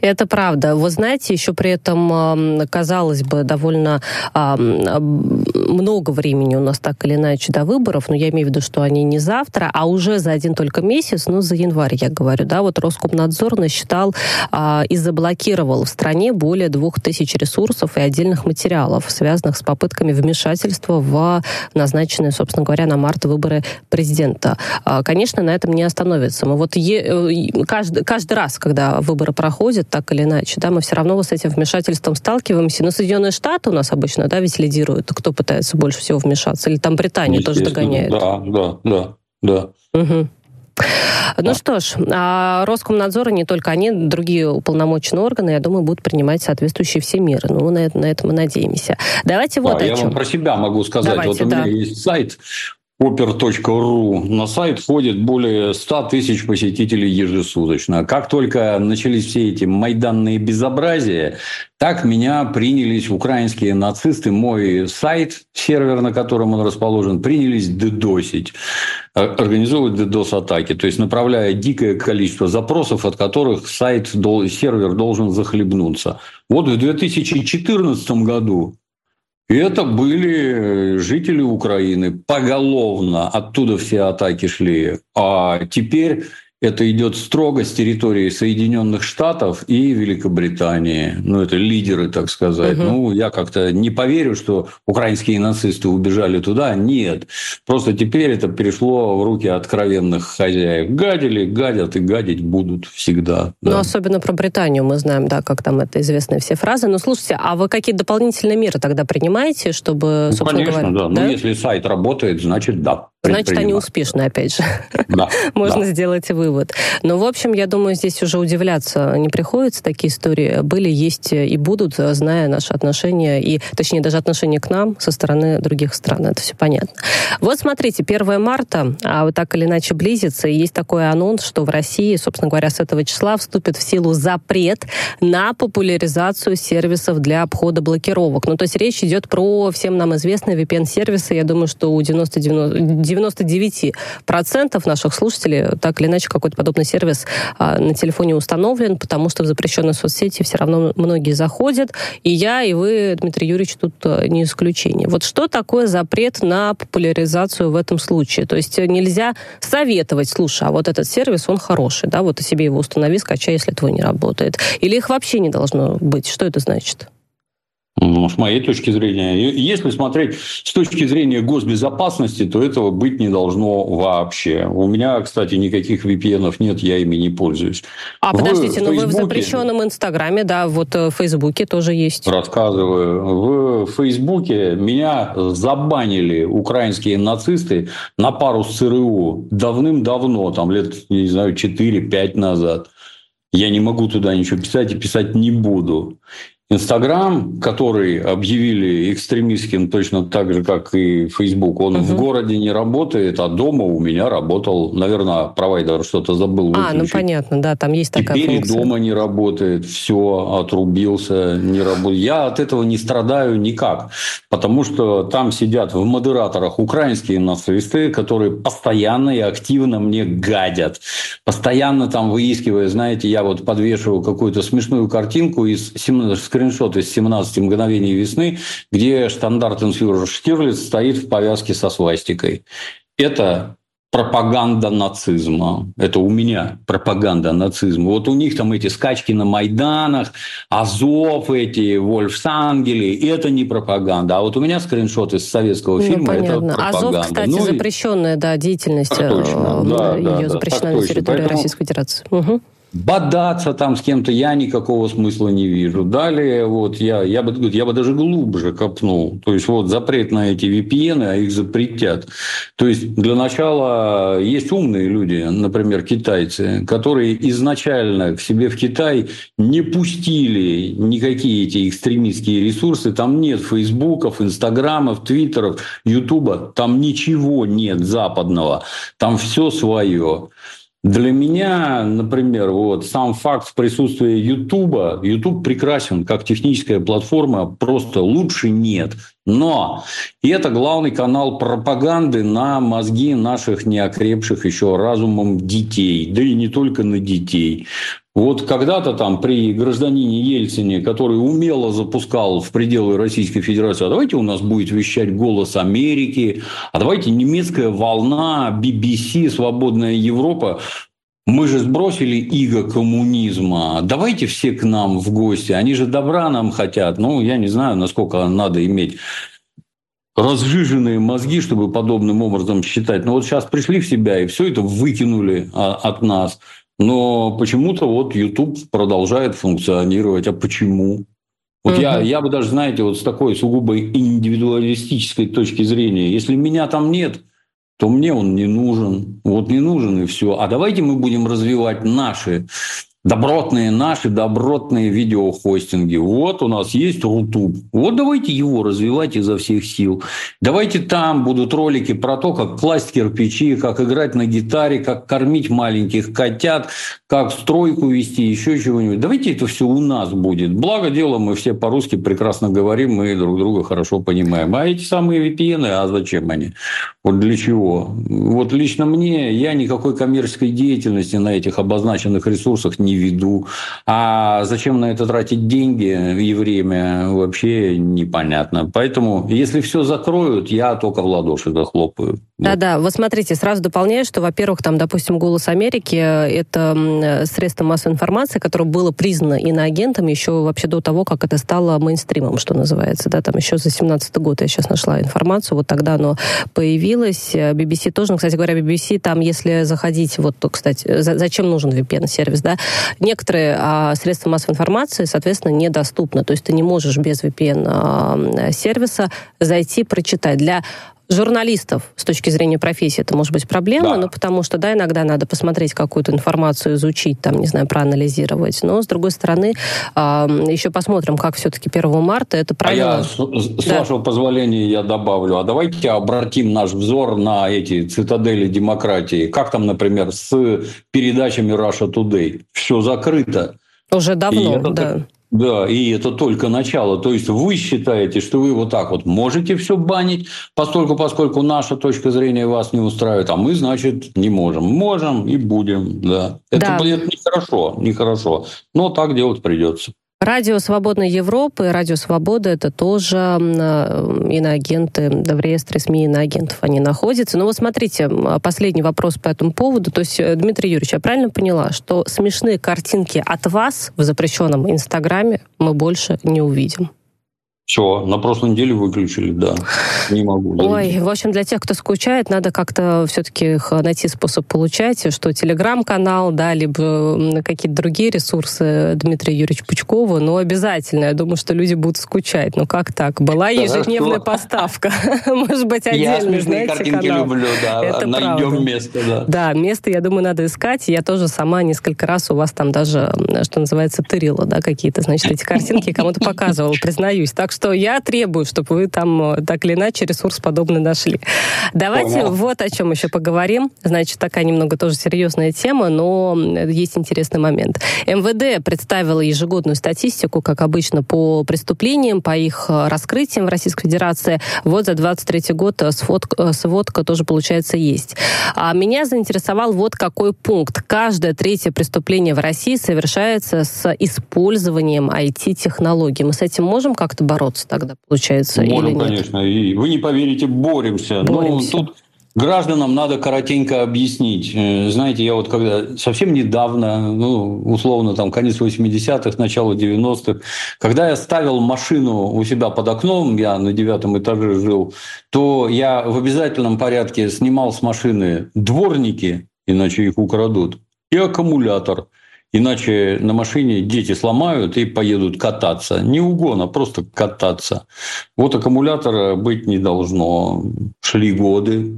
B: Это правда. Вы знаете, еще при этом, казалось бы, довольно много времени у нас так или иначе до выборов, но я имею в виду, что они не завтра, а уже за один только месяц, ну, за январь, я говорю, да, вот Роскомнадзор насчитал а, и заблокировал в стране более двух тысяч ресурсов и отдельных материалов, связанных с попытками вмешательства в назначенные, собственно говоря, на март выборы президента. А, конечно, на этом не остановится. Мы вот э, каждый, каждый раз, когда выборы проходят, так или иначе, да, мы все равно с этим вмешательством сталкиваемся. Но Соединенные Штаты у нас обычно, да, ведь лидируют, кто пытается больше всего вмешаться? Или там Британия тоже догоняет?
C: Да, да, да, да.
B: Угу. Ну да. что ж, а Роскомнадзор, не только они, другие уполномоченные органы, я думаю, будут принимать соответствующие все меры. Ну, на это, на это мы надеемся. Давайте вот
C: да,
B: о
C: я
B: чем.
C: вам про себя могу сказать.
B: Давайте,
C: вот у
B: да.
C: меня есть сайт Опер.ру. На сайт входит более 100 тысяч посетителей ежесуточно. Как только начались все эти майданные безобразия, так меня принялись украинские нацисты, мой сайт, сервер, на котором он расположен, принялись дедосить, организовывать дедос-атаки, то есть направляя дикое количество запросов, от которых сайт, сервер должен захлебнуться. Вот в 2014 году и это были жители Украины поголовно, оттуда все атаки шли. А теперь это идет строго с территории Соединенных Штатов и Великобритании. Ну, это лидеры, так сказать. Угу. Ну, я как-то не поверю, что украинские нацисты убежали туда. Нет. Просто теперь это перешло в руки откровенных хозяев. Гадили, гадят и гадить будут всегда.
B: Да. Ну, особенно про Британию мы знаем, да, как там это известные все фразы. Но слушайте, а вы какие дополнительные меры тогда принимаете, чтобы,
C: ну, конечно,
B: говоря...
C: да. да? Ну, если сайт работает, значит, да.
B: Значит, они успешны, опять же.
C: Да, [LAUGHS]
B: Можно
C: да.
B: сделать вывод. Но, в общем, я думаю, здесь уже удивляться не приходится. Такие истории были, есть и будут, зная наши отношения, и, точнее, даже отношения к нам со стороны других стран. Это все понятно. Вот смотрите, 1 марта, а вот так или иначе близится, и есть такой анонс, что в России, собственно говоря, с этого числа вступит в силу запрет на популяризацию сервисов для обхода блокировок. Ну, то есть речь идет про всем нам известные VPN-сервисы. Я думаю, что у 90, 90 99% наших слушателей так или иначе какой-то подобный сервис а, на телефоне установлен, потому что в запрещенные соцсети все равно многие заходят. И я, и вы, Дмитрий Юрьевич, тут а, не исключение. Вот что такое запрет на популяризацию в этом случае? То есть нельзя советовать, слушай, а вот этот сервис, он хороший, да, вот ты себе его установи, скачай, если твой не работает. Или их вообще не должно быть? Что это значит?
C: Ну, с моей точки зрения, если смотреть с точки зрения госбезопасности, то этого быть не должно вообще. У меня, кстати, никаких VPN нет, я ими не пользуюсь.
B: А подождите, но вы в запрещенном Инстаграме, да, вот в Фейсбуке тоже есть.
C: Рассказываю. В Фейсбуке меня забанили украинские нацисты на пару с ЦРУ давным-давно, там лет, не знаю, 4-5 назад. Я не могу туда ничего писать и писать не буду. Инстаграм, который объявили экстремистским точно так же, как и Фейсбук, он угу. в городе не работает, а дома у меня работал. Наверное, провайдер что-то забыл выключить.
B: А, ну понятно, да, там есть такая
C: Теперь
B: функция.
C: дома не работает, все, отрубился, не работает. Я от этого не страдаю никак, потому что там сидят в модераторах украинские нацисты, которые постоянно и активно мне гадят. Постоянно там выискивая, знаете, я вот подвешиваю какую-то смешную картинку из 17 скриншот из 17 мгновений весны, где штандартенфюрер Штирлиц стоит в повязке со свастикой. Это пропаганда нацизма. Это у меня пропаганда нацизма. Вот у них там эти скачки на Майданах, Азов эти, Вольфсангели, это не пропаганда. А вот у меня скриншот из советского
B: ну,
C: фильма,
B: понятно.
C: это пропаганда.
B: Азов, кстати,
C: ну,
B: запрещенная да, деятельность.
C: Так точно,
B: э,
C: да,
B: ее
C: да,
B: запрещена
C: так
B: на территории
C: Поэтому...
B: Российской Федерации. Угу
C: бодаться там с кем-то я никакого смысла не вижу. Далее вот я, я, бы, я бы даже глубже копнул. То есть вот запрет на эти VPN, а их запретят. То есть для начала есть умные люди, например, китайцы, которые изначально к себе в Китай не пустили никакие эти экстремистские ресурсы. Там нет фейсбуков, инстаграмов, твиттеров, ютуба. Там ничего нет западного. Там все свое. Для меня, например, вот сам факт присутствия Ютуба, Ютуб прекрасен как техническая платформа, просто лучше нет. Но это главный канал пропаганды на мозги наших неокрепших еще разумом детей, да и не только на детей. Вот когда-то там при гражданине Ельцине, который умело запускал в пределы Российской Федерации, а давайте у нас будет вещать голос Америки, а давайте немецкая волна, BBC, свободная Европа, мы же сбросили иго коммунизма. Давайте все к нам в гости. Они же добра нам хотят. Ну, я не знаю, насколько надо иметь разжиженные мозги, чтобы подобным образом считать. Но вот сейчас пришли в себя и все это выкинули от нас. Но почему-то вот YouTube продолжает функционировать. А почему? Вот угу. я, я бы даже, знаете, вот с такой сугубо индивидуалистической точки зрения, если меня там нет, то мне он не нужен. Вот не нужен и все. А давайте мы будем развивать наши добротные наши добротные видеохостинги. Вот у нас есть Рутуб. Вот давайте его развивать изо всех сил. Давайте там будут ролики про то, как класть кирпичи, как играть на гитаре, как кормить маленьких котят, как стройку вести, еще чего-нибудь. Давайте это все у нас будет. Благо дело, мы все по-русски прекрасно говорим, мы друг друга хорошо понимаем. А эти самые VPN, а зачем они? Вот для чего? Вот лично мне, я никакой коммерческой деятельности на этих обозначенных ресурсах не веду. А зачем на это тратить деньги и время, вообще непонятно. Поэтому, если все закроют, я только в ладоши захлопаю.
B: Да-да, вот смотрите, сразу дополняю, что, во-первых, там, допустим, «Голос Америки» — это средство массовой информации, которое было признано иноагентом еще вообще до того, как это стало мейнстримом, что называется, да, там еще за 17 год я сейчас нашла информацию, вот тогда оно появилось. BBC тоже, ну, кстати говоря, BBC там, если заходить, вот, кстати, зачем нужен VPN-сервис, да, некоторые а, средства массовой информации, соответственно, недоступны, то есть ты не можешь без VPN-сервиса а, зайти, прочитать. Для журналистов с точки зрения профессии это может быть проблема, да. но потому что, да, иногда надо посмотреть какую-то информацию, изучить, там, не знаю, проанализировать. Но, с другой стороны, э, еще посмотрим, как все-таки 1 марта это правило...
C: А я, с, с да. вашего позволения, я добавлю. А давайте обратим наш взор на эти цитадели демократии. Как там, например, с передачами Russia Today? Все закрыто.
B: Уже давно, это, да.
C: Да, и это только начало. То есть вы считаете, что вы вот так вот можете все банить, поскольку, поскольку наша точка зрения вас не устраивает, а мы, значит, не можем. Можем и будем, да. Это, да. это нехорошо, нехорошо. Но так делать придется.
B: Радио Свободной Европы, Радио Свобода, это тоже э, иноагенты, в реестре СМИ иноагентов они находятся. Но ну, вот смотрите, последний вопрос по этому поводу. То есть, э, Дмитрий Юрьевич, я правильно поняла, что смешные картинки от вас в запрещенном Инстаграме мы больше не увидим?
C: Все, на прошлой неделе выключили, да. Не могу.
B: Да. Ой, в общем, для тех, кто скучает, надо как-то все-таки найти способ получать, что телеграм-канал, да, либо какие-то другие ресурсы Дмитрия Юрьевича Пучкова, но обязательно. Я думаю, что люди будут скучать. Ну как так? Была ежедневная поставка. [LAUGHS] Может быть, отдельно, знаете, канал.
C: люблю, да. Это Найдем место, да.
B: Да, место, я думаю, надо искать. Я тоже сама несколько раз у вас там даже, что называется, тырила, да, какие-то, значит, эти картинки кому-то показывала, признаюсь. Так что я требую, чтобы вы там э, так или иначе ресурс подобный нашли. Давайте Понял. вот о чем еще поговорим. Значит, такая немного тоже серьезная тема, но есть интересный момент. МВД представила ежегодную статистику, как обычно, по преступлениям, по их э, раскрытиям в Российской Федерации. Вот за 23 год э, сводка, сводка тоже, получается, есть. А меня заинтересовал вот какой пункт. Каждое третье преступление в России совершается с использованием IT-технологий. Мы с этим можем как-то бороться? Бороться тогда, получается,
C: Можем,
B: или
C: нет? конечно. И вы не поверите, боремся. Ну, боремся. Ну, тут гражданам надо коротенько объяснить. Э, знаете, я вот когда совсем недавно, ну, условно, там, конец 80-х, начало 90-х, когда я ставил машину у себя под окном, я на девятом этаже жил, то я в обязательном порядке снимал с машины дворники, иначе их украдут, и аккумулятор – Иначе на машине дети сломают и поедут кататься. Не угон, а просто кататься. Вот аккумулятора быть не должно. Шли годы.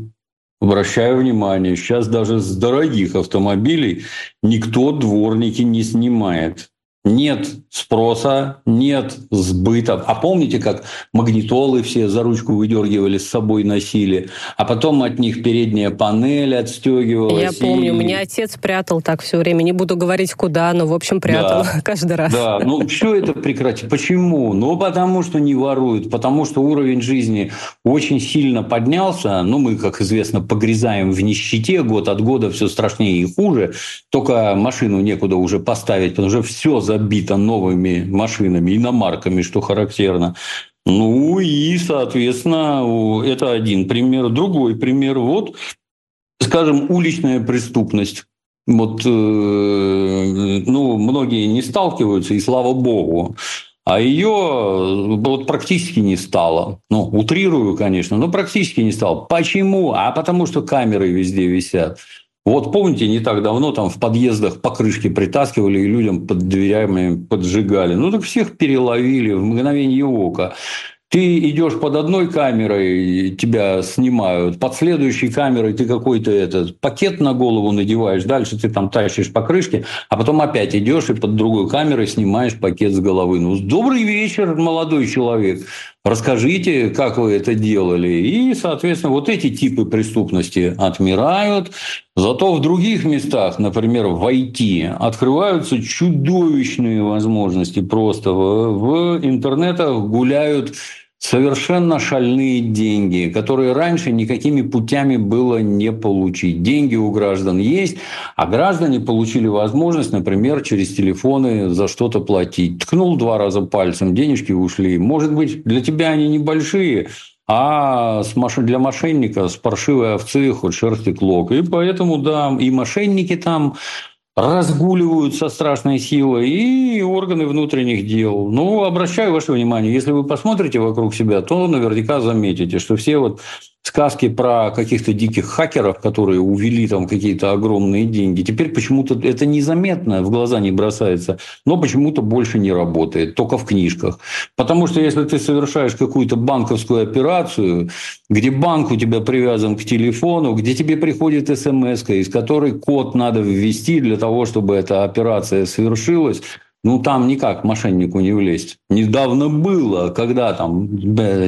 C: Обращаю внимание, сейчас даже с дорогих автомобилей никто дворники не снимает нет спроса, нет сбыта. А помните, как магнитолы все за ручку выдергивали, с собой носили, а потом от них передняя панель отстегивалась.
B: Я помню, и... меня отец прятал так все время. Не буду говорить куда, но, в общем, прятал да, [LAUGHS] каждый раз.
C: Да, ну все это прекратить. Почему? Ну, потому что не воруют, потому что уровень жизни очень сильно поднялся. Ну, мы, как известно, погрязаем в нищете год от года, все страшнее и хуже. Только машину некуда уже поставить, потому что все за забита новыми машинами, иномарками, что характерно. Ну и, соответственно, это один пример. Другой пример. Вот, скажем, уличная преступность. Вот, э, ну, многие не сталкиваются, и слава богу. А ее вот практически не стало. Ну, утрирую, конечно, но практически не стало. Почему? А потому что камеры везде висят. Вот помните, не так давно там в подъездах покрышки притаскивали и людям под дверями поджигали. Ну так всех переловили в мгновение ока. Ты идешь под одной камерой, тебя снимают, под следующей камерой ты какой-то этот пакет на голову надеваешь, дальше ты там тащишь по крышке, а потом опять идешь и под другой камерой снимаешь пакет с головы. Ну, добрый вечер, молодой человек. Расскажите, как вы это делали. И, соответственно, вот эти типы преступности отмирают. Зато в других местах, например, в IT, открываются чудовищные возможности. Просто в, интернетах гуляют совершенно шальные деньги, которые раньше никакими путями было не получить. Деньги у граждан есть, а граждане получили возможность, например, через телефоны за что-то платить. Ткнул два раза пальцем, денежки ушли. Может быть, для тебя они небольшие, а для мошенника с паршивой овцы хоть шерсти клок. И поэтому, да, и мошенники там разгуливают со страшной силой и органы внутренних дел. Ну, обращаю ваше внимание, если вы посмотрите вокруг себя, то наверняка заметите, что все вот сказки про каких-то диких хакеров, которые увели там какие-то огромные деньги, теперь почему-то это незаметно, в глаза не бросается, но почему-то больше не работает, только в книжках. Потому что если ты совершаешь какую-то банковскую операцию, где банк у тебя привязан к телефону, где тебе приходит смс, из которой код надо ввести для того, чтобы эта операция совершилась, ну, там никак мошеннику не влезть. Недавно было, когда там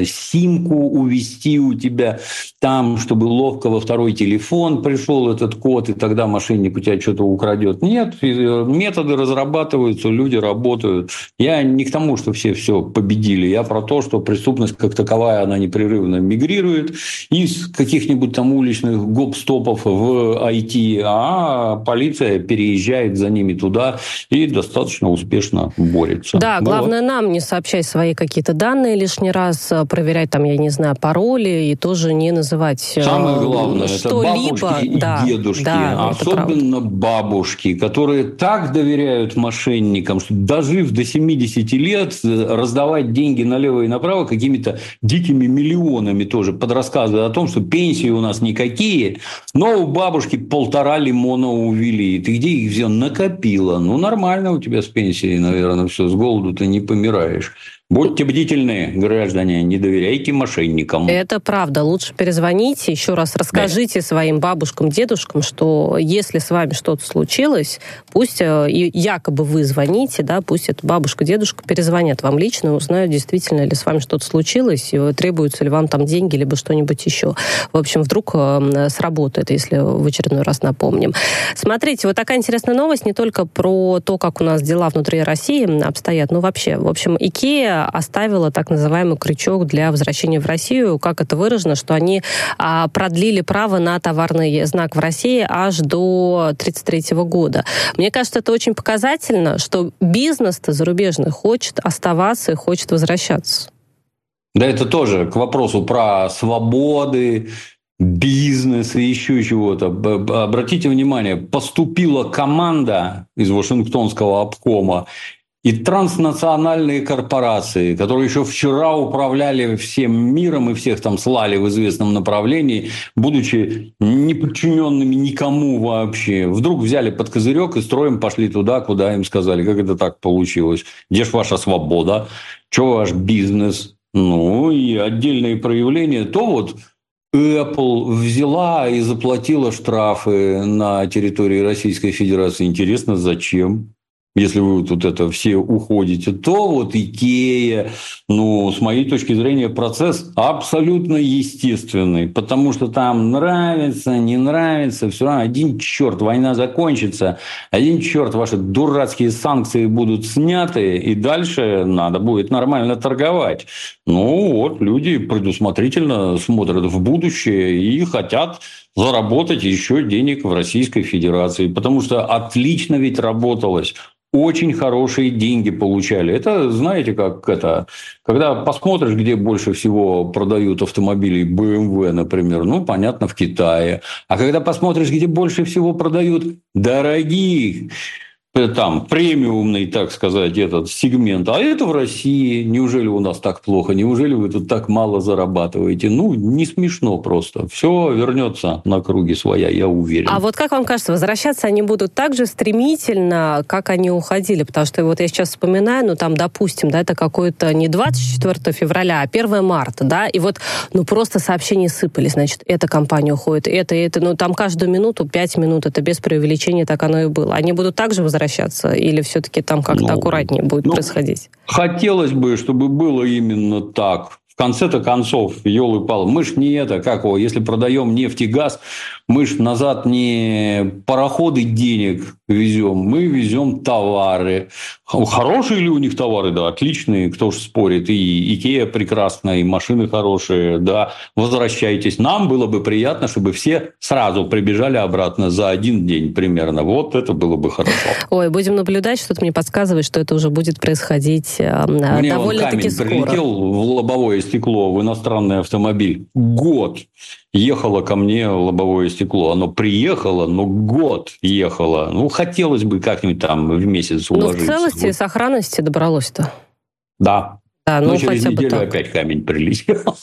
C: симку увести у тебя, там, чтобы ловко во второй телефон пришел этот код, и тогда мошенник у тебя что-то украдет. Нет, методы разрабатываются, люди работают. Я не к тому, что все все победили, я про то, что преступность как таковая, она непрерывно мигрирует из каких-нибудь там уличных гоп-стопов в IT, а полиция переезжает за ними туда и достаточно успешно успешно борется.
B: Да, ну, главное нам не сообщать свои какие-то данные лишний раз, э, проверять там, я не знаю, пароли и тоже не называть
C: э, Самое главное, это бабушки и да, дедушки, да, особенно бабушки, которые так доверяют мошенникам, что дожив до 70 лет, э, раздавать деньги налево и направо какими-то дикими миллионами тоже, под рассказы о том, что пенсии у нас никакие, но у бабушки полтора лимона увели. Ты где их взял? Накопила. Ну, нормально у тебя с пенсией пенсии, наверное, все, с голоду ты не помираешь. Будьте бдительны, граждане, не доверяйте мошенникам.
B: Это правда. Лучше перезвоните, еще раз расскажите да. своим бабушкам, дедушкам, что если с вами что-то случилось, пусть э, якобы вы звоните, да, пусть эта бабушка, дедушка перезвонят вам лично, узнают, действительно ли с вами что-то случилось, и требуются ли вам там деньги, либо что-нибудь еще. В общем, вдруг э, сработает, если в очередной раз напомним. Смотрите, вот такая интересная новость не только про то, как у нас дела внутри России обстоят, но вообще. В общем, Икея оставила так называемый крючок для возвращения в Россию. Как это выражено, что они а, продлили право на товарный знак в России аж до 1933 года. Мне кажется, это очень показательно, что бизнес-то зарубежный хочет оставаться и хочет возвращаться.
C: Да, это тоже к вопросу про свободы, бизнес и еще чего-то. Обратите внимание, поступила команда из Вашингтонского обкома и транснациональные корпорации, которые еще вчера управляли всем миром и всех там слали в известном направлении, будучи не подчиненными никому вообще, вдруг взяли под козырек и строем пошли туда, куда им сказали. Как это так получилось? Где же ваша свобода? Что ваш бизнес? Ну, и отдельные проявления. То вот Apple взяла и заплатила штрафы на территории Российской Федерации. Интересно, зачем? Если вы тут это все уходите, то вот Икея, ну, с моей точки зрения, процесс абсолютно естественный, потому что там нравится, не нравится, все равно один черт, война закончится, один черт, ваши дурацкие санкции будут сняты, и дальше надо будет нормально торговать. Ну, вот люди предусмотрительно смотрят в будущее и хотят заработать еще денег в Российской Федерации, потому что отлично ведь работалось очень хорошие деньги получали. Это, знаете, как это, когда посмотришь, где больше всего продают автомобилей BMW, например, ну, понятно, в Китае. А когда посмотришь, где больше всего продают дорогих там премиумный, так сказать, этот сегмент, а это в России. Неужели у нас так плохо? Неужели вы тут так мало зарабатываете? Ну, не смешно просто. Все вернется на круги своя, я уверен.
B: А вот как вам кажется, возвращаться они будут так же стремительно, как они уходили? Потому что вот я сейчас вспоминаю, ну там, допустим, да, это какое-то не 24 февраля, а 1 марта, да, и вот, ну просто сообщения сыпались, значит, эта компания уходит, это, это, ну там каждую минуту, 5 минут, это без преувеличения так оно и было. Они будут также возвращаться возвращаться? Или все-таки там как-то ну, аккуратнее будет ну, происходить?
C: Хотелось бы, чтобы было именно так. В конце-то концов, елы пал, мы ж не это, как его, если продаем нефть и газ, мы ж назад не пароходы денег везем, мы везем товары. Хорошие ли у них товары? Да, отличные, кто ж спорит. И Икея прекрасная, и машины хорошие, да. Возвращайтесь. Нам было бы приятно, чтобы все сразу прибежали обратно за один день примерно. Вот это было бы хорошо.
B: Ой, будем наблюдать, что-то мне подсказывает, что это уже будет происходить э, довольно-таки скоро.
C: прилетел в лобовое стекло, в иностранный автомобиль. Год ехало ко мне лобовое стекло. Оно приехало, но год ехало. Ну, хотелось бы как-нибудь там в месяц уложиться.
B: Но в целости и сохранности добралось-то.
C: Да. Да, ну, но через неделю так. опять камень прилетел. [LAUGHS]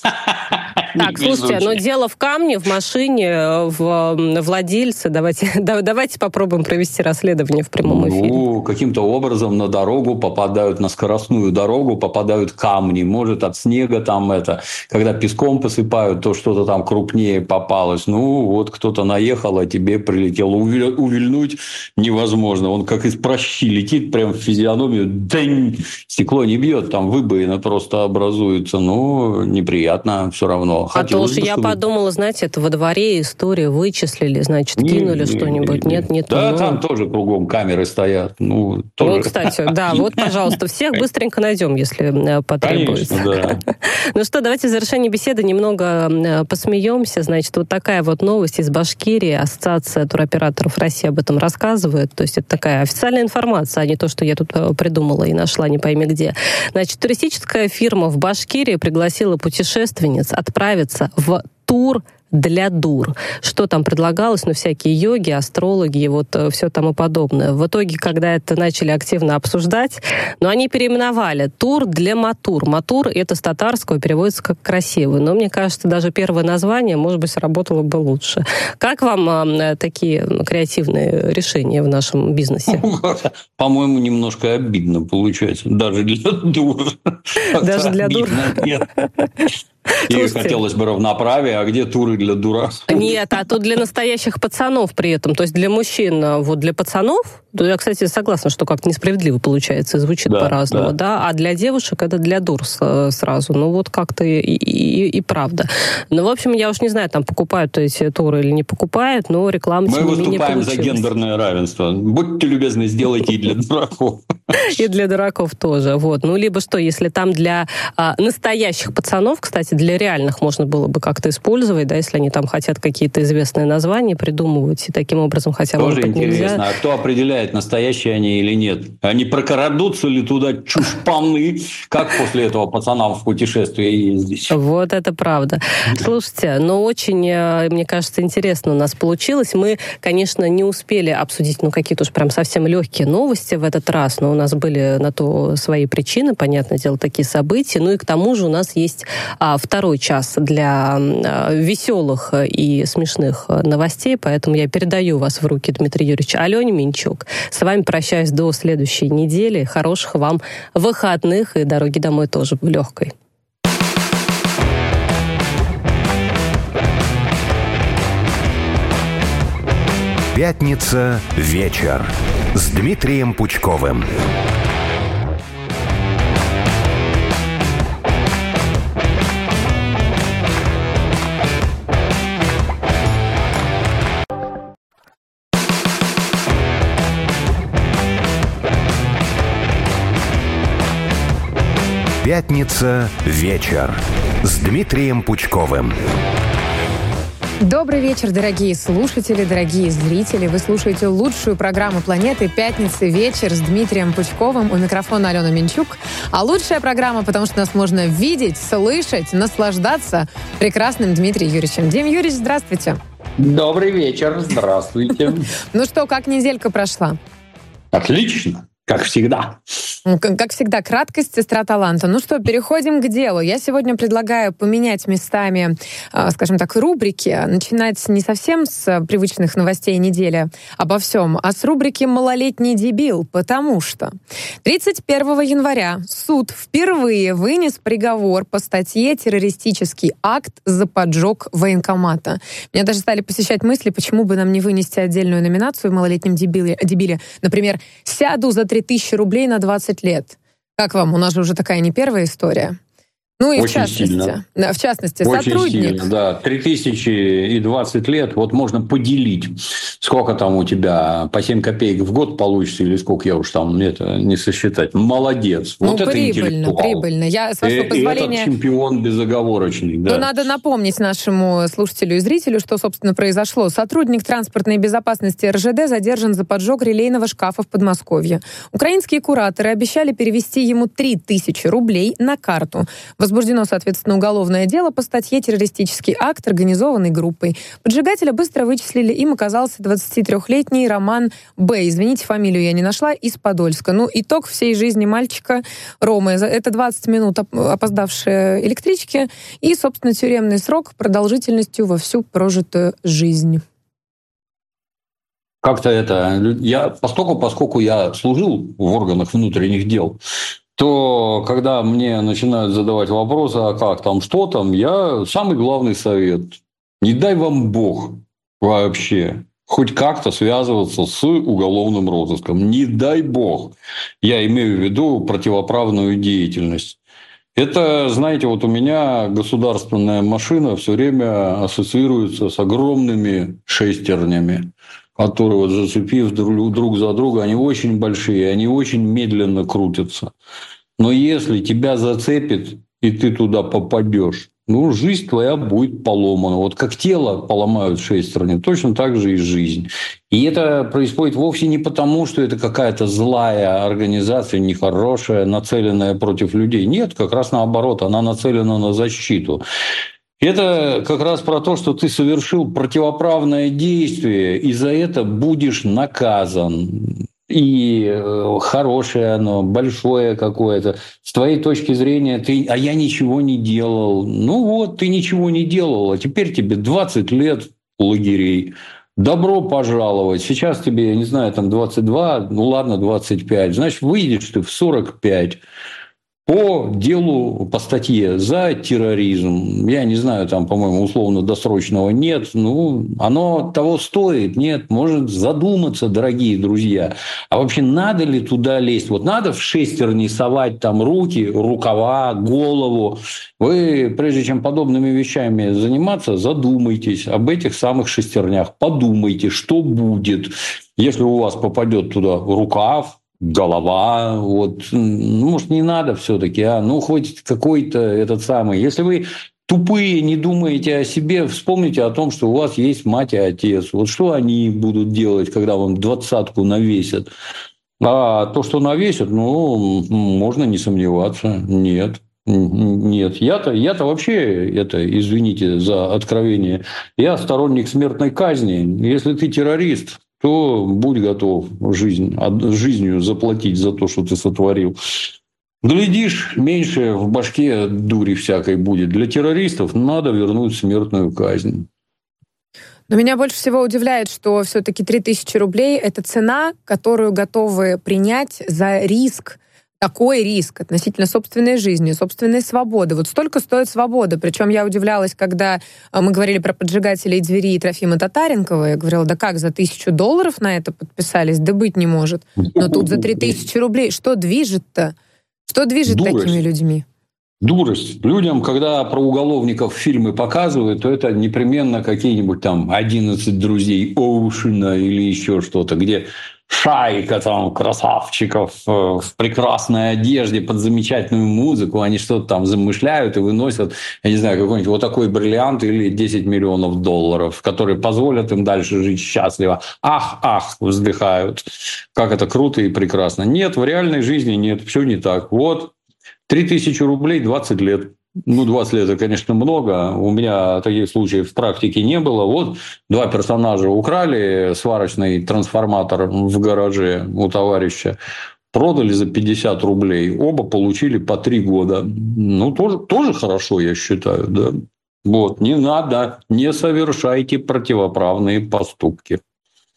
B: Так, слушайте, но дело в камне, в машине, в владельце. Давайте, [LAUGHS] давайте попробуем провести расследование в прямом эфире.
C: Ну, каким-то образом на дорогу попадают, на скоростную дорогу попадают камни. Может, от снега там это, когда песком посыпают, то что-то там крупнее попалось. Ну, вот кто-то наехал, а тебе прилетело. Увильнуть невозможно. Он как из прощи летит прям в физиономию. День! Стекло не бьет, там выбоина просто образуется. Ну, неприятно все равно.
B: Хотелось а то уж я подумала, знаете, это во дворе история вычислили, значит, нет, кинули что-нибудь. Нет, нет.
C: Да, ну... там тоже кругом камеры стоят. Ну, тоже.
B: ну, кстати, да, [LAUGHS] вот, пожалуйста, всех быстренько найдем, если э, потребуется.
C: Конечно, да. [LAUGHS]
B: Ну что, давайте в завершении беседы немного э, посмеемся. Значит, вот такая вот новость из Башкирии. Ассоциация туроператоров России об этом рассказывает. То есть это такая официальная информация, а не то, что я тут э, придумала и нашла не пойми где. Значит, туристическая фирма в Башкирии пригласила путешественниц отправить отправиться в тур для дур. Что там предлагалось? Ну, всякие йоги, астрологи, вот э, все тому подобное. В итоге, когда это начали активно обсуждать, но ну, они переименовали тур для матур. Матур — это с татарского, переводится как красивый. Но мне кажется, даже первое название, может быть, сработало бы лучше. Как вам э, такие креативные решения в нашем бизнесе?
C: По-моему, немножко обидно получается. Даже для дур.
B: Даже для дур? [LAUGHS]
C: И хотелось бы равноправия, а где туры для дураков?
B: Нет, а тут для настоящих пацанов при этом. То есть для мужчин, а вот для пацанов, я, кстати, согласна, что как-то несправедливо получается, звучит да, по-разному, да. да, а для девушек это для дур сразу. Ну вот как-то и, и, и правда. Ну, в общем, я уж не знаю, там покупают эти туры или не покупают, но реклама
C: Мы выступаем за гендерное равенство. Будьте любезны, сделайте и для дураков. [LAUGHS]
B: И для дураков тоже. Вот. Ну, либо что, если там для а, настоящих пацанов, кстати, для реальных можно было бы как-то использовать, да, если они там хотят какие-то известные названия придумывать, и таким образом хотя бы...
C: Тоже интересно. Нельзя. А кто определяет, настоящие они или нет? Они прокрадутся ли туда чушпаны? Как после этого пацанам в путешествие ездить?
B: Вот это правда. Слушайте, но очень, э, мне кажется, интересно у нас получилось. Мы, конечно, не успели обсудить, ну, какие-то уж прям совсем легкие новости в этот раз, но у нас были на то свои причины, понятное дело, такие события. Ну и к тому же у нас есть а, второй час для веселых и смешных новостей, поэтому я передаю вас в руки Дмитрия Юрьевича Алене Минчук. С вами прощаюсь до следующей недели. Хороших вам выходных и дороги домой тоже легкой.
A: Пятница вечер с Дмитрием Пучковым. Пятница вечер с Дмитрием Пучковым.
D: Добрый вечер, дорогие слушатели, дорогие зрители. Вы слушаете лучшую программу планеты «Пятница вечер» с Дмитрием Пучковым. У микрофона Алена Минчук. А лучшая программа, потому что нас можно видеть, слышать, наслаждаться прекрасным Дмитрием Юрьевичем. Дим Юрьевич, здравствуйте.
C: Добрый вечер, здравствуйте. [LAUGHS]
D: Ну что, как неделька прошла?
C: Отлично. Как всегда.
D: Как всегда, краткость, сестра таланта. Ну что, переходим к делу. Я сегодня предлагаю поменять местами, а, скажем так, рубрики, начинать не совсем с привычных новостей недели обо всем, а с рубрики «Малолетний дебил», потому что 31 января суд впервые вынес приговор по статье «Террористический акт за поджог военкомата». Меня даже стали посещать мысли, почему бы нам не вынести отдельную номинацию в «Малолетнем дебиле». Например, «Сяду за 3000 рублей на 20 лет. Как вам? У нас же уже такая не первая история. Ну и
C: Очень
D: в частности,
C: сильно.
D: в частности,
C: Очень
D: сотрудник.
C: Сильно, да, 3020 лет, вот можно поделить, сколько там у тебя, по 7 копеек в год получится, или сколько я уж там, это не сосчитать. Молодец.
D: Ну,
C: вот это
D: прибыльно,
C: интеллектуал.
D: прибыльно. Я, с вашего
C: И- и
D: позволения...
C: этот чемпион безоговорочный.
D: Но
C: Да.
D: надо напомнить нашему слушателю и зрителю, что, собственно, произошло. Сотрудник транспортной безопасности РЖД задержан за поджог релейного шкафа в Подмосковье. Украинские кураторы обещали перевести ему 3000 рублей на карту. Возбуждено, соответственно, уголовное дело по статье «Террористический акт, организованный группой». Поджигателя быстро вычислили. Им оказался 23-летний Роман Б. Извините, фамилию я не нашла, из Подольска. Ну, итог всей жизни мальчика Ромы. Это 20 минут оп- опоздавшие электрички и, собственно, тюремный срок продолжительностью во всю прожитую жизнь.
C: Как-то это... Я, поскольку, поскольку я служил в органах внутренних дел, то когда мне начинают задавать вопросы, а как там, что там, я самый главный совет. Не дай вам Бог вообще хоть как-то связываться с уголовным розыском. Не дай Бог. Я имею в виду противоправную деятельность. Это, знаете, вот у меня государственная машина все время ассоциируется с огромными шестернями, которые, вот, зацепив друг, друг за друга, они очень большие, они очень медленно крутятся. Но если тебя зацепит, и ты туда попадешь, ну, жизнь твоя будет поломана. Вот как тело поломают шестерни, точно так же и жизнь. И это происходит вовсе не потому, что это какая-то злая организация, нехорошая, нацеленная против людей. Нет, как раз наоборот, она нацелена на защиту. Это как раз про то, что ты совершил противоправное действие, и за это будешь наказан. И э, хорошее оно, большое какое-то. С твоей точки зрения, ты, а я ничего не делал. Ну вот, ты ничего не делал, а теперь тебе 20 лет лагерей. Добро пожаловать. Сейчас тебе, я не знаю, там 22, ну ладно, 25. Значит, выйдешь ты в 45 по делу, по статье за терроризм. Я не знаю, там, по-моему, условно-досрочного нет. Ну, оно того стоит, нет. Может задуматься, дорогие друзья. А вообще надо ли туда лезть? Вот надо в шестерни совать там руки, рукава, голову. Вы, прежде чем подобными вещами заниматься, задумайтесь об этих самых шестернях. Подумайте, что будет, если у вас попадет туда рукав, голова, вот, ну, может, не надо все-таки, а, ну, хоть какой-то этот самый. Если вы тупые, не думаете о себе, вспомните о том, что у вас есть мать и отец. Вот что они будут делать, когда вам двадцатку навесят? А то, что навесят, ну, можно не сомневаться. Нет. Нет, я-то, я-то вообще, это, извините за откровение, я сторонник смертной казни. Если ты террорист, то будь готов жизнь, жизнью заплатить за то, что ты сотворил. Глядишь, меньше в башке дури всякой будет. Для террористов надо вернуть смертную казнь.
D: Но меня больше всего удивляет, что все-таки 3000 рублей — это цена, которую готовы принять за риск, такой риск относительно собственной жизни, собственной свободы. Вот столько стоит свобода. Причем я удивлялась, когда а, мы говорили про поджигателей двери и Трофима Татаренкова. Я говорила, да как, за тысячу долларов на это подписались? Да быть не может. Но тут за 3000 рублей. Что движет-то? Что движет
C: Дурость.
D: такими людьми?
C: Дурость. Людям, когда про уголовников фильмы показывают, то это непременно какие-нибудь там 11 друзей Оушена или еще что-то, где шайка там красавчиков э, в прекрасной одежде под замечательную музыку, они что-то там замышляют и выносят, я не знаю, какой-нибудь вот такой бриллиант или 10 миллионов долларов, которые позволят им дальше жить счастливо. Ах, ах, вздыхают. Как это круто и прекрасно. Нет, в реальной жизни нет, все не так. Вот 3000 рублей 20 лет. Ну, 20 лет – это, конечно, много. У меня таких случаев в практике не было. Вот два персонажа украли сварочный трансформатор в гараже у товарища, продали за 50 рублей. Оба получили по 3 года. Ну, тоже, тоже хорошо, я считаю, да. Вот, не надо, не совершайте противоправные поступки.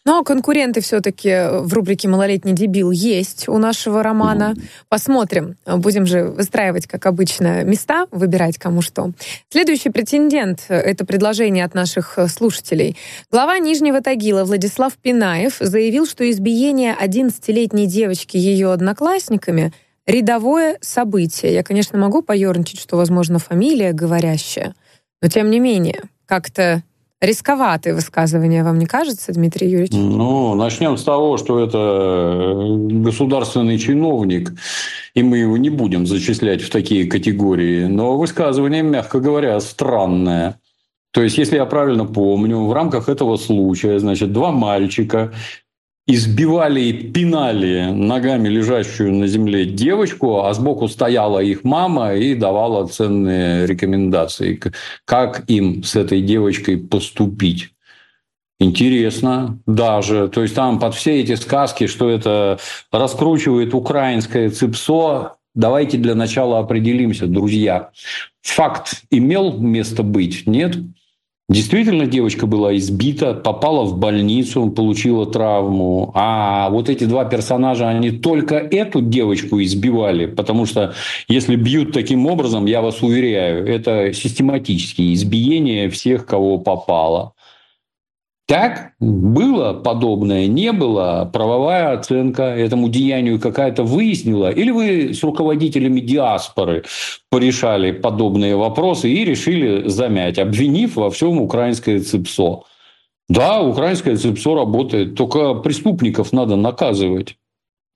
D: Но конкуренты все-таки в рубрике «Малолетний дебил» есть у нашего романа. Посмотрим. Будем же выстраивать, как обычно, места, выбирать кому что. Следующий претендент — это предложение от наших слушателей. Глава Нижнего Тагила Владислав Пинаев заявил, что избиение 11-летней девочки ее одноклассниками — рядовое событие. Я, конечно, могу поерничать, что, возможно, фамилия говорящая, но тем не менее, как-то рисковатые высказывания, вам не кажется, Дмитрий Юрьевич?
C: Ну, начнем с того, что это э, государственный чиновник, и мы его не будем зачислять в такие категории. Но высказывание, мягко говоря, странное. То есть, если я правильно помню, в рамках этого случая, значит, два мальчика избивали и пинали ногами лежащую на земле девочку, а сбоку стояла их мама и давала ценные рекомендации, как им с этой девочкой поступить. Интересно даже. То есть там под все эти сказки, что это раскручивает украинское ЦИПСО, давайте для начала определимся, друзья. Факт имел место быть? Нет? Действительно, девочка была избита, попала в больницу, получила травму. А вот эти два персонажа, они только эту девочку избивали, потому что если бьют таким образом, я вас уверяю, это систематические избиения всех, кого попало. Так было подобное, не было, правовая оценка этому деянию какая-то выяснила, или вы с руководителями диаспоры порешали подобные вопросы и решили замять, обвинив во всем украинское ЦИПСО. Да, украинское ЦИПСО работает, только преступников надо наказывать.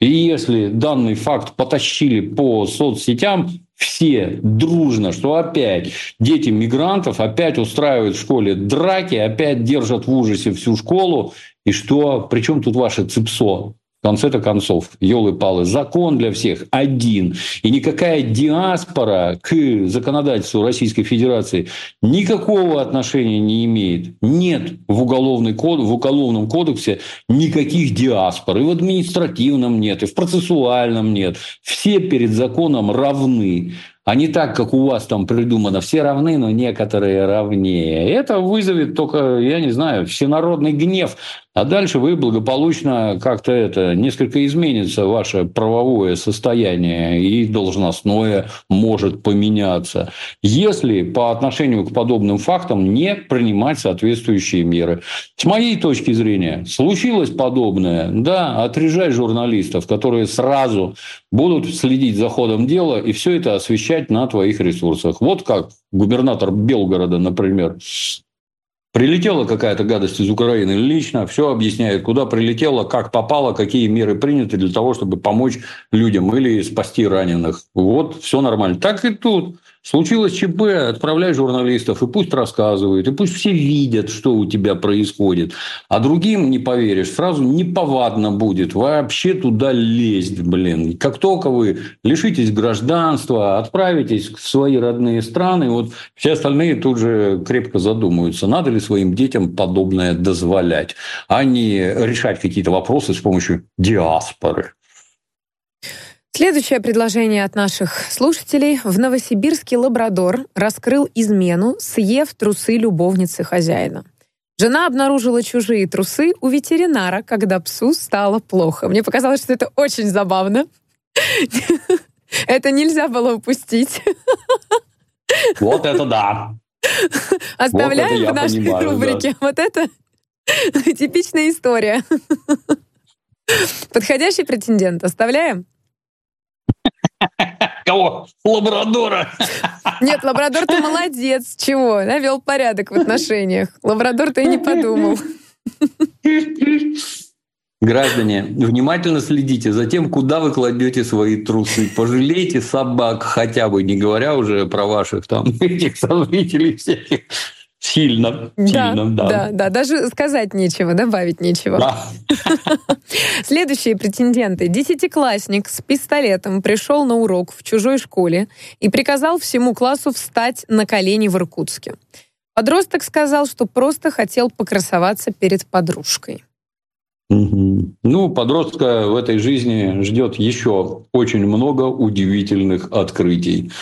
C: И если данный факт потащили по соцсетям, все дружно, что опять дети мигрантов опять устраивают в школе драки, опять держат в ужасе всю школу. И что, причем тут ваше ЦИПСО? Конце-то концов, елы-палы, закон для всех один. И никакая диаспора к законодательству Российской Федерации никакого отношения не имеет. Нет в, уголовный код, в Уголовном кодексе никаких диаспор. И в административном нет, и в процессуальном нет. Все перед законом равны а не так, как у вас там придумано. Все равны, но некоторые равнее. Это вызовет только, я не знаю, всенародный гнев. А дальше вы благополучно как-то это, несколько изменится ваше правовое состояние и должностное может поменяться. Если по отношению к подобным фактам не принимать соответствующие меры. С моей точки зрения, случилось подобное, да, отрежай журналистов, которые сразу будут следить за ходом дела и все это освещать на твоих ресурсах. Вот как губернатор Белгорода, например, Прилетела какая-то гадость из Украины лично, все объясняет, куда прилетела, как попало, какие меры приняты для того, чтобы помочь людям или спасти раненых. Вот, все нормально. Так и тут. Случилось ЧП, отправляй журналистов, и пусть рассказывают, и пусть все видят, что у тебя происходит. А другим не поверишь, сразу неповадно будет вообще туда лезть, блин. Как только вы лишитесь гражданства, отправитесь в свои родные страны, вот все остальные тут же крепко задумаются, надо ли своим детям подобное дозволять, а не решать какие-то вопросы с помощью диаспоры.
D: Следующее предложение от наших слушателей. В Новосибирске лабрадор раскрыл измену, съев трусы любовницы хозяина. Жена обнаружила чужие трусы у ветеринара, когда псу стало плохо. Мне показалось, что это очень забавно. Это нельзя было упустить.
C: Вот это да.
D: Оставляем в нашей рубрике. Вот это типичная история. Подходящий претендент оставляем? [LAUGHS]
C: Кого? Лабрадора. [LAUGHS]
D: Нет, лабрадор ты молодец. Чего? Навел порядок в отношениях. Лабрадор ты и не подумал.
C: Граждане, внимательно следите за тем, куда вы кладете свои трусы. Пожалейте собак хотя бы, не говоря уже про ваших там [LAUGHS] этих сожителей всяких. Сильно,
D: да,
C: сильно, да.
D: Да, да, даже сказать нечего, добавить нечего. Да. [LAUGHS] Следующие претенденты. Десятиклассник с пистолетом пришел на урок в чужой школе и приказал всему классу встать на колени в Иркутске. Подросток сказал, что просто хотел покрасоваться перед подружкой.
C: Ну, подростка в этой жизни ждет еще очень много удивительных открытий.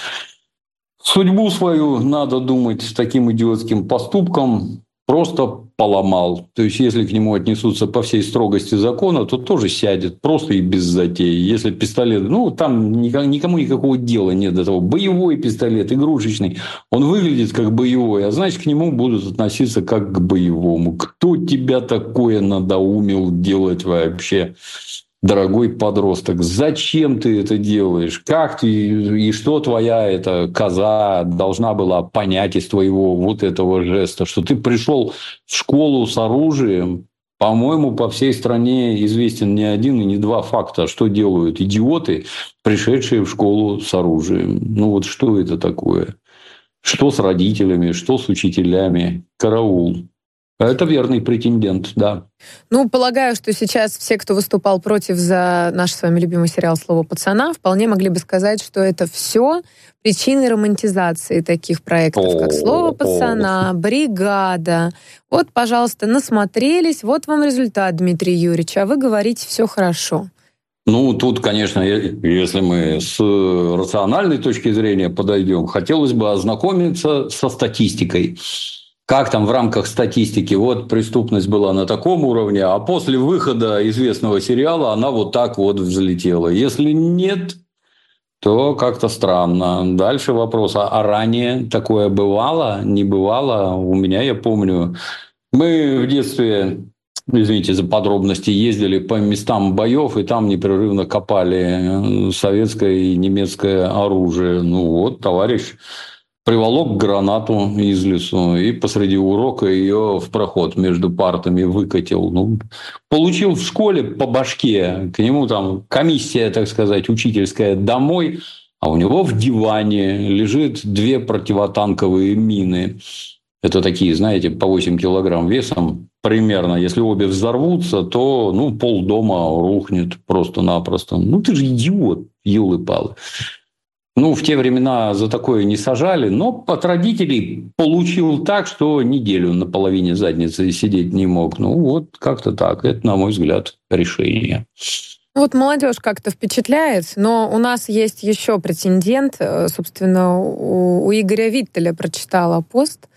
C: Судьбу свою, надо думать, с таким идиотским поступком просто поломал. То есть, если к нему отнесутся по всей строгости закона, то тоже сядет просто и без затеи. Если пистолет, ну, там никому никакого дела нет до того. Боевой пистолет, игрушечный, он выглядит как боевой, а значит, к нему будут относиться как к боевому. Кто тебя такое надоумил делать вообще? Дорогой подросток, зачем ты это делаешь? Как ты и что твоя эта коза должна была понять из твоего вот этого жеста, что ты пришел в школу с оружием, по-моему, по всей стране известен не один и не два факта, что делают идиоты, пришедшие в школу с оружием. Ну вот что это такое? Что с родителями, что с учителями? Караул. Это верный претендент, да.
D: Ну, полагаю, что сейчас все, кто выступал против за наш с вами любимый сериал «Слово пацана», вполне могли бы сказать, что это все причины романтизации таких проектов, как «Слово пацана», «Бригада». Вот, пожалуйста, насмотрелись, вот вам результат, Дмитрий Юрьевич, а вы говорите «все хорошо».
C: Ну, тут, конечно, если мы с рациональной точки зрения подойдем, хотелось бы ознакомиться со статистикой как там в рамках статистики, вот преступность была на таком уровне, а после выхода известного сериала она вот так вот взлетела. Если нет, то как-то странно. Дальше вопрос, а, а ранее такое бывало, не бывало? У меня, я помню, мы в детстве извините за подробности, ездили по местам боев, и там непрерывно копали советское и немецкое оружие. Ну вот, товарищ приволок гранату из лесу и посреди урока ее в проход между партами выкатил. Ну, получил в школе по башке, к нему там комиссия, так сказать, учительская домой, а у него в диване лежит две противотанковые мины. Это такие, знаете, по 8 килограмм весом примерно. Если обе взорвутся, то ну, пол дома рухнет просто-напросто. Ну, ты же идиот, елы-палы. Ну, в те времена за такое не сажали, но от родителей получил так, что неделю на половине задницы сидеть не мог. Ну, вот как-то так. Это, на мой взгляд, решение.
D: Вот молодежь как-то впечатляет, но у нас есть еще претендент. Э, собственно, у, у Игоря Виттеля прочитала пост.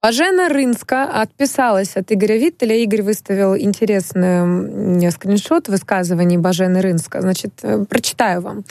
D: Бажена Рынска отписалась от Игоря Виттеля. Игорь выставил интересный скриншот высказываний Бажены Рынска. Значит, э, прочитаю вам.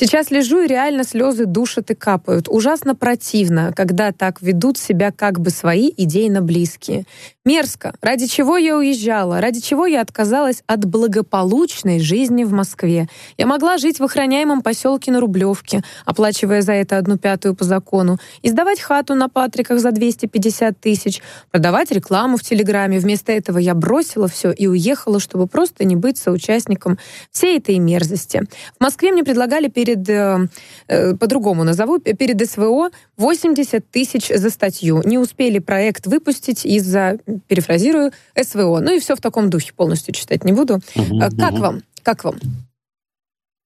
D: Сейчас лежу и реально слезы душат и капают. Ужасно противно, когда так ведут себя как бы свои идейно близкие. Мерзко. Ради чего я уезжала? Ради чего я отказалась от благополучной жизни в Москве? Я могла жить в охраняемом поселке на Рублевке, оплачивая за это одну пятую по закону, и сдавать хату на Патриках за 250 тысяч, продавать рекламу в Телеграме. Вместо этого я бросила все и уехала, чтобы просто не быть соучастником всей этой мерзости. В Москве мне предлагали перед, э, э, по-другому назову, перед СВО 80 тысяч за статью. Не успели проект выпустить из-за перефразирую, СВО. Ну и все в таком духе, полностью читать не буду. Угу, как угу. вам? Как вам?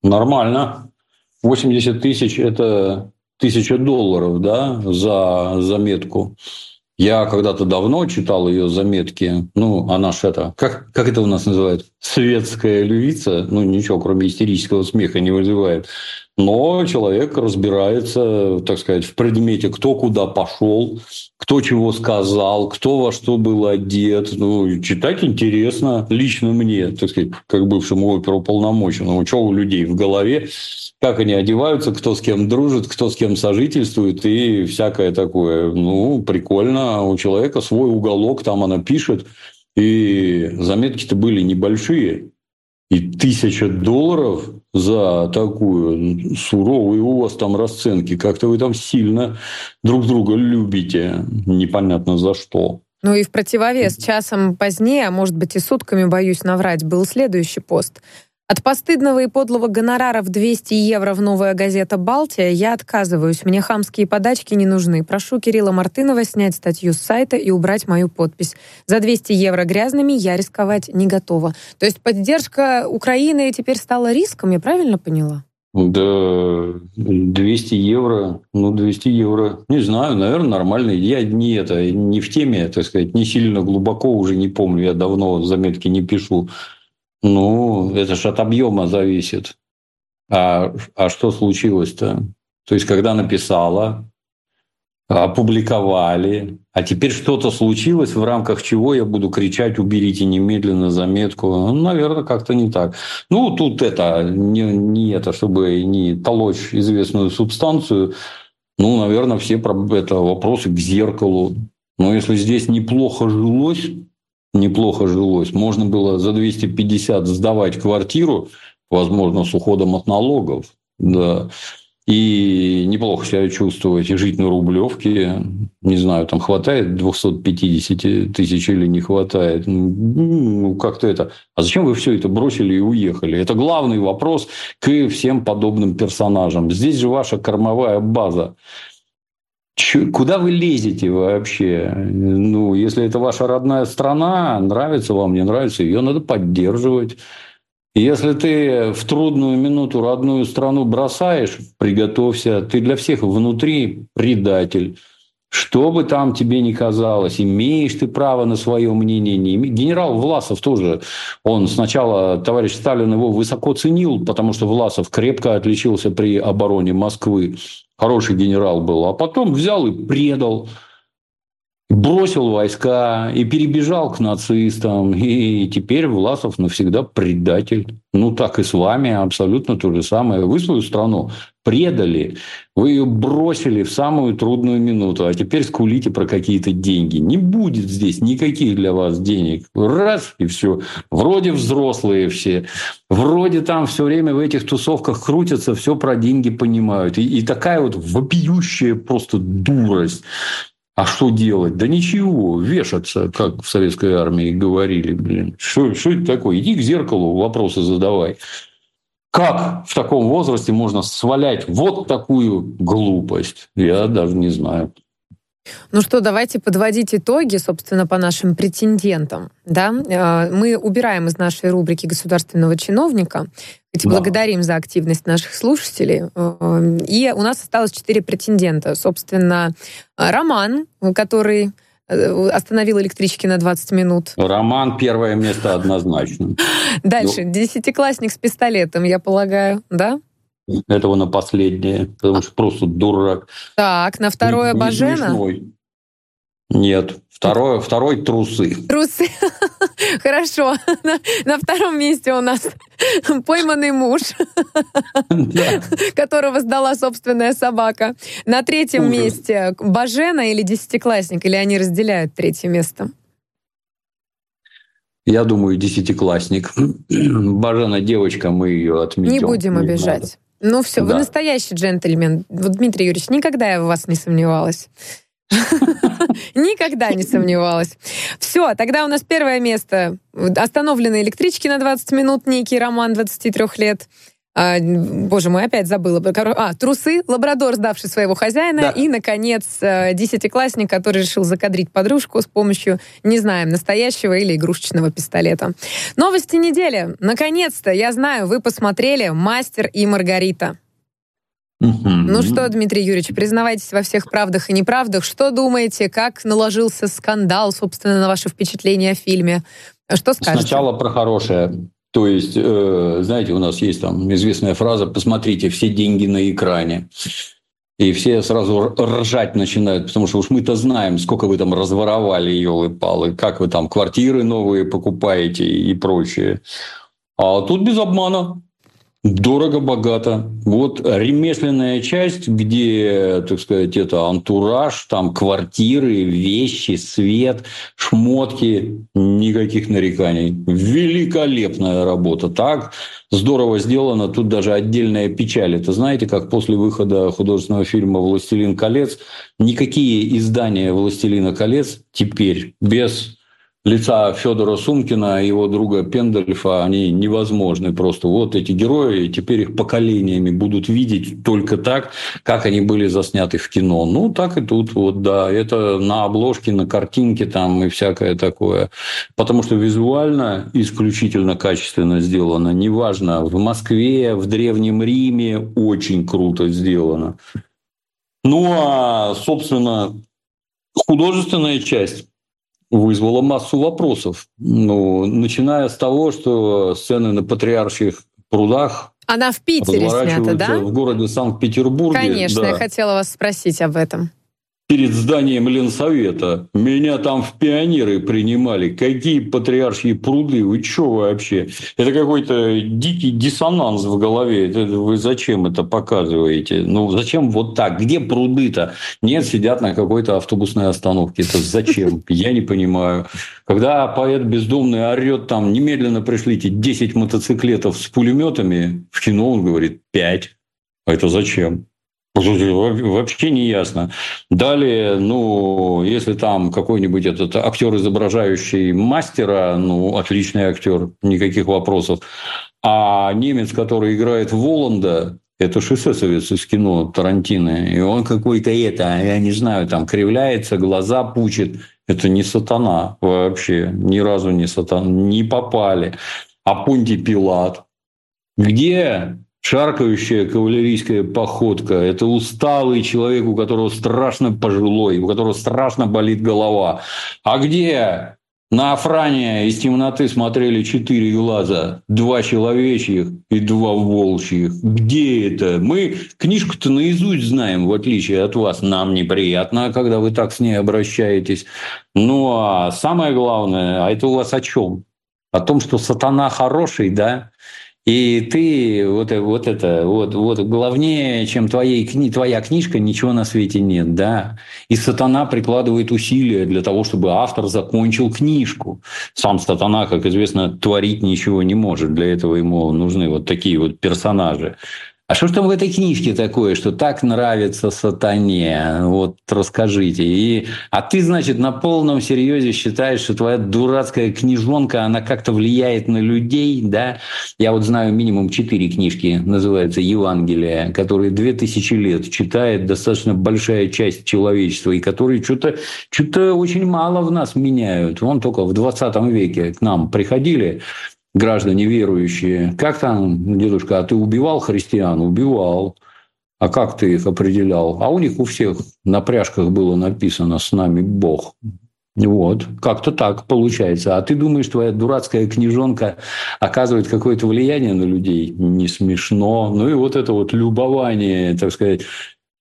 C: Нормально. 80 тысяч – это тысяча долларов, да, за заметку. Я когда-то давно читал ее заметки. Ну, она ж это... Как, как это у нас называют? Светская львица. Ну, ничего, кроме истерического смеха не вызывает. Но человек разбирается, так сказать, в предмете, кто куда пошел, кто чего сказал, кто во что был одет. Ну, читать интересно лично мне, так сказать, как бывшему оперуполномоченному. Что у людей в голове, как они одеваются, кто с кем дружит, кто с кем сожительствует и всякое такое. Ну, прикольно. У человека свой уголок, там она пишет. И заметки-то были небольшие. И тысяча долларов за такую суровую у вас там расценки. Как-то вы там сильно друг друга любите. Непонятно за что.
D: Ну и в противовес часом позднее, а может быть и сутками, боюсь наврать, был следующий пост. От постыдного и подлого гонорара в 200 евро в «Новая газета Балтия» я отказываюсь. Мне хамские подачки не нужны. Прошу Кирилла Мартынова снять статью с сайта и убрать мою подпись. За 200 евро грязными я рисковать не готова. То есть поддержка Украины теперь стала риском, я правильно поняла?
C: Да, 200 евро, ну, 200 евро, не знаю, наверное, нормально. Я не это, не в теме, так сказать, не сильно глубоко уже не помню, я давно заметки не пишу. Ну, это же от объема зависит. А, а что случилось-то? То есть, когда написала, опубликовали, а теперь что-то случилось, в рамках чего я буду кричать «уберите немедленно заметку». Ну, наверное, как-то не так. Ну, тут это, не, не это, чтобы не толочь известную субстанцию, ну, наверное, все это вопросы к зеркалу. Но если здесь неплохо жилось, неплохо жилось. Можно было за 250 сдавать квартиру, возможно, с уходом от налогов. Да. И неплохо себя чувствовать и жить на Рублевке. Не знаю, там хватает 250 тысяч или не хватает. Ну, как-то это... А зачем вы все это бросили и уехали? Это главный вопрос к всем подобным персонажам. Здесь же ваша кормовая база. Куда вы лезете вообще? Ну, если это ваша родная страна, нравится вам, не нравится, ее надо поддерживать. Если ты в трудную минуту родную страну бросаешь, приготовься, ты для всех внутри предатель. Что бы там тебе ни казалось, имеешь ты право на свое мнение, не имеешь. Генерал Власов тоже, он сначала, товарищ Сталин его высоко ценил, потому что Власов крепко отличился при обороне Москвы. Хороший генерал был. А потом взял и предал бросил войска и перебежал к нацистам. И теперь Власов навсегда предатель. Ну, так и с вами абсолютно то же самое. Вы свою страну предали, вы ее бросили в самую трудную минуту, а теперь скулите про какие-то деньги. Не будет здесь никаких для вас денег. Раз и все. Вроде взрослые все. Вроде там все время в этих тусовках крутятся, все про деньги понимают. И, и такая вот вопиющая просто дурость. А что делать? Да ничего, вешаться, как в советской армии говорили. Блин. Что, что это такое? Иди к зеркалу, вопросы задавай. Как в таком возрасте можно свалять вот такую глупость? Я даже не знаю.
D: Ну что, давайте подводить итоги, собственно, по нашим претендентам. Да? Э, мы убираем из нашей рубрики государственного чиновника. Ведь да. благодарим за активность наших слушателей. Э, и у нас осталось четыре претендента. Собственно, Роман, который э, остановил электрички на 20 минут.
C: Роман первое место однозначно. [LAUGHS]
D: Дальше. Ну. Десятиклассник с пистолетом, я полагаю, да?
C: этого на последнее, потому что просто дурак.
D: Так, на второе Бажена?
C: Нет, второе, второй трусы.
D: Трусы. [LAUGHS] [LAUGHS] Хорошо. [LAUGHS] На, на втором месте у нас [LAUGHS] пойманный муж, которого сдала собственная собака. На третьем месте Бажена или десятиклассник, или они разделяют третье место?
C: Я думаю, десятиклассник. [CLEARS THROAT] Бажена девочка, мы ее отметим.
D: Не будем обижать. Ну все, да. вы настоящий джентльмен. Вот, Дмитрий Юрьевич, никогда я в вас не сомневалась. [LAUGHS] Никогда не сомневалась. Все, тогда у нас первое место. Остановлены электрички на 20 минут, некий роман 23 лет. А, боже мой, опять забыла. А, трусы, лабрадор, сдавший своего хозяина, да. и, наконец, э, десятиклассник, который решил закадрить подружку с помощью, не знаем, настоящего или игрушечного пистолета. Новости недели. Наконец-то, я знаю, вы посмотрели «Мастер и Маргарита». Ну что, Дмитрий Юрьевич, признавайтесь во всех правдах и неправдах. Что думаете, как наложился скандал, собственно, на ваше впечатление о фильме? Что скажете?
C: Сначала про хорошее. То есть, э, знаете, у нас есть там известная фраза «посмотрите, все деньги на экране». И все сразу ржать начинают, потому что уж мы-то знаем, сколько вы там разворовали, елы-палы, как вы там квартиры новые покупаете и прочее. А тут без обмана. Дорого-богато. Вот ремесленная часть, где, так сказать, это антураж, там квартиры, вещи, свет, шмотки, никаких нареканий. Великолепная работа. Так здорово сделано. Тут даже отдельная печаль. Это знаете, как после выхода художественного фильма «Властелин колец» никакие издания «Властелина колец» теперь без лица Федора Сумкина и его друга Пендельфа, они невозможны просто. Вот эти герои, теперь их поколениями будут видеть только так, как они были засняты в кино. Ну, так и тут, вот, да, это на обложке, на картинке там и всякое такое. Потому что визуально исключительно качественно сделано. Неважно, в Москве, в Древнем Риме очень круто сделано. Ну, а, собственно, художественная часть вызвала массу вопросов. Ну, начиная с того, что сцены на патриарших прудах
D: она в Питере снята, да?
C: В городе Санкт-Петербурге.
D: Конечно, да. я хотела вас спросить об этом
C: перед зданием Ленсовета. Меня там в пионеры принимали. Какие патриаршие пруды? Вы что вообще? Это какой-то дикий диссонанс в голове. Это, вы зачем это показываете? Ну, зачем вот так? Где пруды-то? Нет, сидят на какой-то автобусной остановке. Это зачем? [LAUGHS] Я не понимаю. Когда поэт бездомный орет там, немедленно пришлите 10 мотоциклетов с пулеметами, в кино он говорит 5. А это зачем? Вообще не ясно. Далее, ну, если там какой-нибудь этот актер, изображающий мастера, ну, отличный актер, никаких вопросов. А немец, который играет Воланда, это же эсэсовец из кино Тарантино. И он какой-то это, я не знаю, там кривляется, глаза пучит. Это не сатана вообще. Ни разу не сатана. Не попали. А Понтий Пилат. Где шаркающая кавалерийская походка. Это усталый человек, у которого страшно пожилой, у которого страшно болит голова. А где на Афране из темноты смотрели четыре глаза, два человечьих и два волчьих. Где это? Мы книжку-то наизусть знаем, в отличие от вас. Нам неприятно, когда вы так с ней обращаетесь. Ну, а самое главное, а это у вас о чем? О том, что сатана хороший, да? И ты вот, вот это, вот, вот главнее, чем твоей, кни, твоя книжка, ничего на свете нет, да. И сатана прикладывает усилия для того, чтобы автор закончил книжку. Сам сатана, как известно, творить ничего не может. Для этого ему нужны вот такие вот персонажи. А что ж там в этой книжке такое, что так нравится сатане? Вот расскажите. И, а ты, значит, на полном серьезе считаешь, что твоя дурацкая книжонка, она как-то влияет на людей, да? Я вот знаю минимум четыре книжки, называется Евангелие, которые две тысячи лет читает достаточно большая часть человечества, и которые что-то что очень мало в нас меняют. Вон только в 20 веке к нам приходили граждане верующие. Как там, дедушка, а ты убивал христиан? Убивал. А как ты их определял? А у них у всех на пряжках было написано «С нами Бог». Вот, как-то так получается. А ты думаешь, твоя дурацкая книжонка оказывает какое-то влияние на людей? Не смешно. Ну и вот это вот любование, так сказать,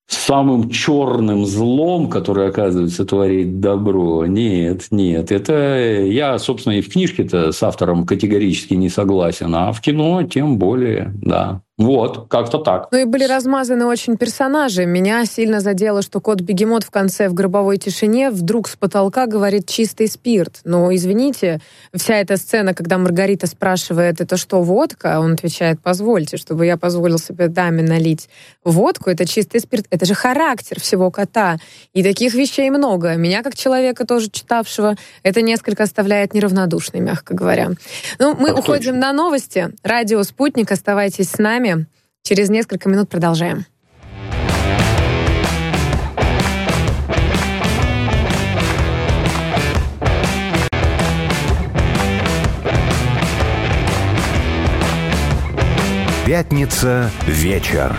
C: самым черным злом, который, оказывается, творит добро. Нет, нет. Это я, собственно, и в книжке-то с автором категорически не согласен, а в кино тем более, да. Вот, как-то так.
D: Ну и были размазаны очень персонажи. Меня сильно задело, что кот-бегемот в конце в гробовой тишине вдруг с потолка говорит чистый спирт. Но, извините, вся эта сцена, когда Маргарита спрашивает, это что, водка? Он отвечает, позвольте, чтобы я позволил себе даме налить водку, это чистый спирт. Это же характер всего кота. И таких вещей много. Меня, как человека, тоже читавшего, это несколько оставляет неравнодушной, мягко говоря. Ну, мы так уходим точно. на новости. Радио «Спутник», оставайтесь с нами нами. Через несколько минут продолжаем.
A: Пятница вечер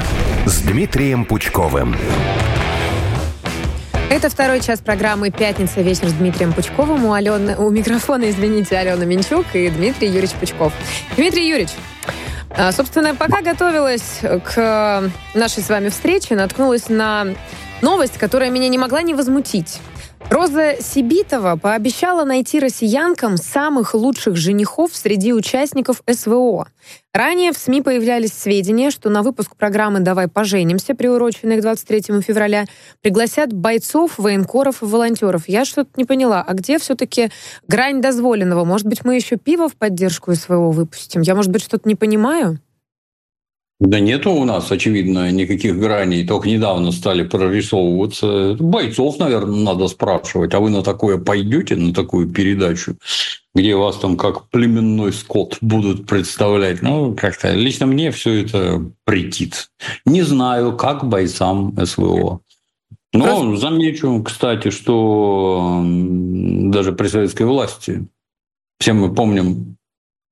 A: с Дмитрием Пучковым.
D: Это второй час программы «Пятница. Вечер» с Дмитрием Пучковым. У, Алены, у микрофона, извините, Алена Минчук и Дмитрий Юрьевич Пучков. Дмитрий Юрьевич, собственно, пока готовилась к нашей с вами встрече, наткнулась на новость, которая меня не могла не возмутить. Роза Сибитова пообещала найти россиянкам самых лучших женихов среди участников СВО. Ранее в СМИ появлялись сведения, что на выпуск программы «Давай поженимся», приуроченной к 23 февраля, пригласят бойцов, военкоров и волонтеров. Я что-то не поняла, а где все-таки грань дозволенного? Может быть, мы еще пиво в поддержку СВО выпустим? Я, может быть, что-то не понимаю?
C: Да нету у нас, очевидно, никаких граней. Только недавно стали прорисовываться. Бойцов, наверное, надо спрашивать. А вы на такое пойдете, на такую передачу, где вас там как племенной скот будут представлять? Ну, как-то лично мне все это претит. Не знаю, как бойцам СВО. Но замечу, кстати, что даже при советской власти, все мы помним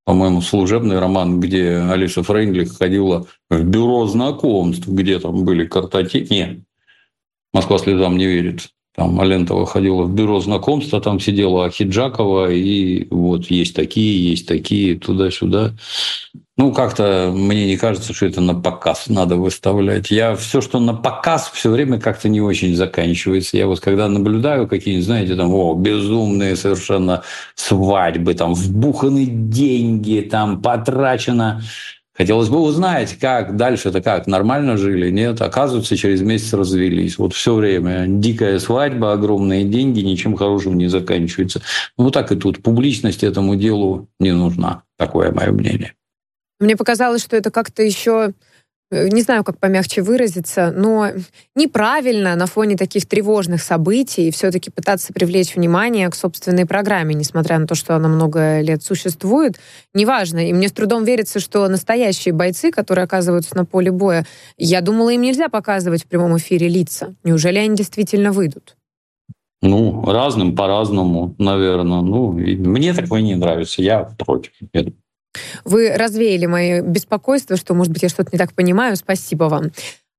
C: по-моему, служебный роман, где Алиса Фрейндлих ходила в бюро знакомств, где там были картотеки. Нет, Москва слезам не верит. Там Алентова ходила в бюро знакомств, а там сидела Ахиджакова, и вот есть такие, есть такие, туда-сюда. Ну, как-то мне не кажется, что это на показ надо выставлять. Я все, что на показ, все время как-то не очень заканчивается. Я вот когда наблюдаю какие-нибудь, знаете, там, о, безумные совершенно свадьбы, там, вбуханы деньги, там, потрачено Хотелось бы узнать, как дальше это как, нормально жили, нет? Оказывается, через месяц развелись. Вот все время дикая свадьба, огромные деньги, ничем хорошим не заканчивается. Ну, так и тут. Публичность этому делу не нужна. Такое мое мнение.
D: Мне показалось, что это как-то еще не знаю, как помягче выразиться, но неправильно на фоне таких тревожных событий все-таки пытаться привлечь внимание к собственной программе, несмотря на то, что она много лет существует. Неважно. И мне с трудом верится, что настоящие бойцы, которые оказываются на поле боя, я думала, им нельзя показывать в прямом эфире лица. Неужели они действительно выйдут?
C: Ну, разным по-разному, наверное. Ну, мне такое не нравится. Я против.
D: Вы развеяли мое беспокойство, что, может быть, я что-то не так понимаю. Спасибо вам.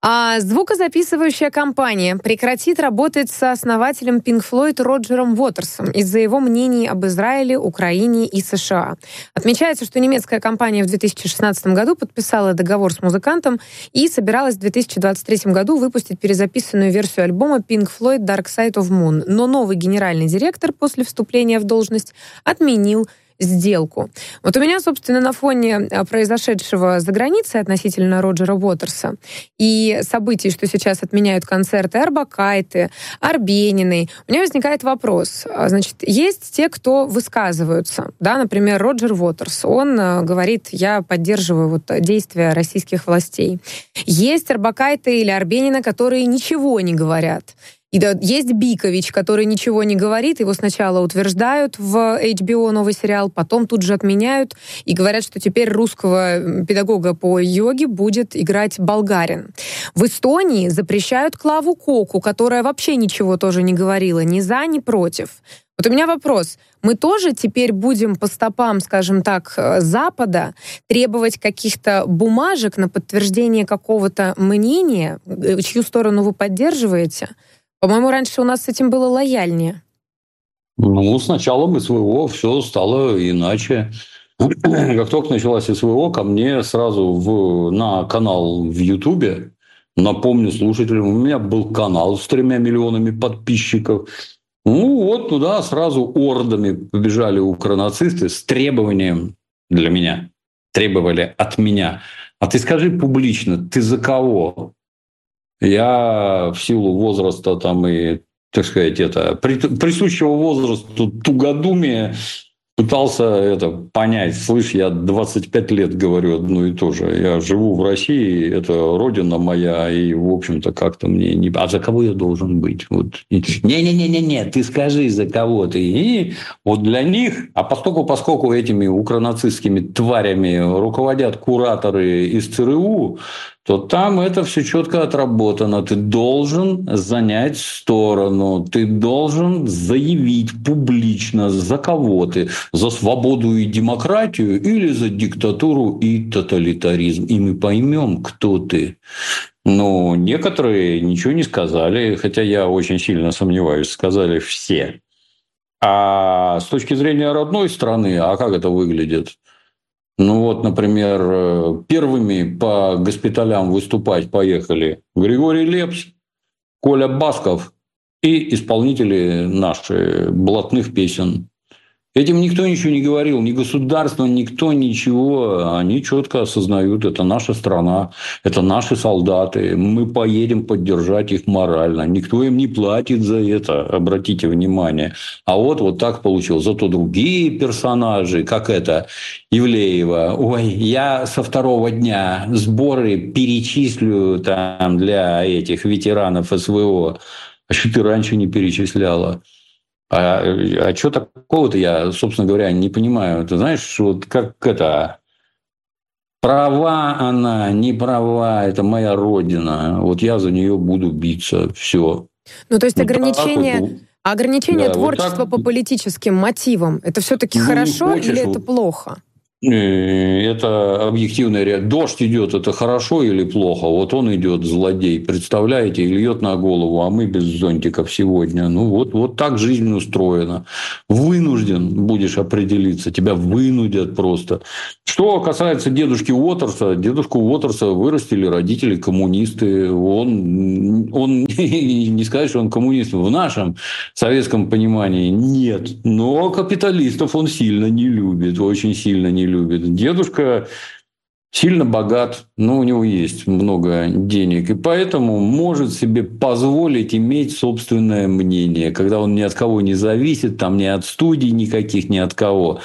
D: А звукозаписывающая компания прекратит работать со основателем Pink Floyd Роджером Уотерсом из-за его мнений об Израиле, Украине и США. Отмечается, что немецкая компания в 2016 году подписала договор с музыкантом и собиралась в 2023 году выпустить перезаписанную версию альбома Pink Floyd Dark Side of Moon. Но новый генеральный директор после вступления в должность отменил сделку. Вот у меня, собственно, на фоне а, произошедшего за границей относительно Роджера Уотерса и событий, что сейчас отменяют концерты Арбакайты, Арбениной, у меня возникает вопрос. А, значит, есть те, кто высказываются, да, например, Роджер Уотерс, он а, говорит, я поддерживаю вот действия российских властей. Есть Арбакайты или Арбенина, которые ничего не говорят. И да, есть Бикович, который ничего не говорит, его сначала утверждают в HBO новый сериал, потом тут же отменяют и говорят, что теперь русского педагога по йоге будет играть болгарин. В Эстонии запрещают Клаву Коку, которая вообще ничего тоже не говорила, ни за, ни против. Вот у меня вопрос. Мы тоже теперь будем по стопам, скажем так, э, Запада требовать каких-то бумажек на подтверждение какого-то мнения, э, чью сторону вы поддерживаете? По-моему, раньше у нас с этим было лояльнее.
C: Ну, с началом СВО все стало иначе. [CLEARS THROAT] Как только началась СВО, ко мне сразу в, на канал в Ютубе, напомню слушателям, у меня был канал с тремя миллионами подписчиков. Ну, вот туда сразу ордами побежали укронацисты с требованием для меня. Требовали от меня. А ты скажи публично, ты за кого? Я в силу возраста там и, так сказать, это присущего возрасту тугодумия пытался это понять. Слышь, я 25 лет говорю одно и то же. Я живу в России, это родина моя, и, в общем-то, как-то мне не... А за кого я должен быть? Вот. Не-не-не-не, ты скажи, за кого ты. И вот для них, а поскольку, поскольку этими укронацистскими тварями руководят кураторы из ЦРУ, то там это все четко отработано. Ты должен занять сторону, ты должен заявить публично, за кого ты, за свободу и демократию или за диктатуру и тоталитаризм. И мы поймем, кто ты. Но некоторые ничего не сказали, хотя я очень сильно сомневаюсь, сказали все. А с точки зрения родной страны, а как это выглядит? Ну вот, например, э, первыми по госпиталям выступать поехали Григорий Лепс, Коля Басков и исполнители наши блатных песен. Этим никто ничего не говорил, ни государство, никто ничего. Они четко осознают, это наша страна, это наши солдаты. Мы поедем поддержать их морально. Никто им не платит за это, обратите внимание. А вот вот так получилось. Зато другие персонажи, как это, Ивлеева, ой, я со второго дня сборы перечислю там для этих ветеранов СВО. А что ты раньше не перечисляла? А, а что такого-то я, собственно говоря, не понимаю. Ты знаешь, вот как это... Права она, не права, это моя родина. Вот я за нее буду биться. Все.
D: Ну, то есть вот ограничение... Вот, ограничение да, творчества вот так... по политическим мотивам, это все-таки ну, хорошо хочешь, или это плохо?
C: Э, это объективная реальность. Дождь идет, это хорошо или плохо? Вот он идет, злодей, представляете, и льет на голову, а мы без зонтиков сегодня. Ну, вот, вот так жизнь устроена. Вынужден будешь определиться, тебя вынудят просто. Что касается дедушки Уотерса, дедушку Уотерса вырастили родители коммунисты. Он, он [LAUGHS] не сказать, что он коммунист в нашем советском понимании нет. Но капиталистов он сильно не любит, очень сильно не любит любит. Дедушка сильно богат, но у него есть много денег, и поэтому может себе позволить иметь собственное мнение, когда он ни от кого не зависит, там ни от студий никаких, ни от кого.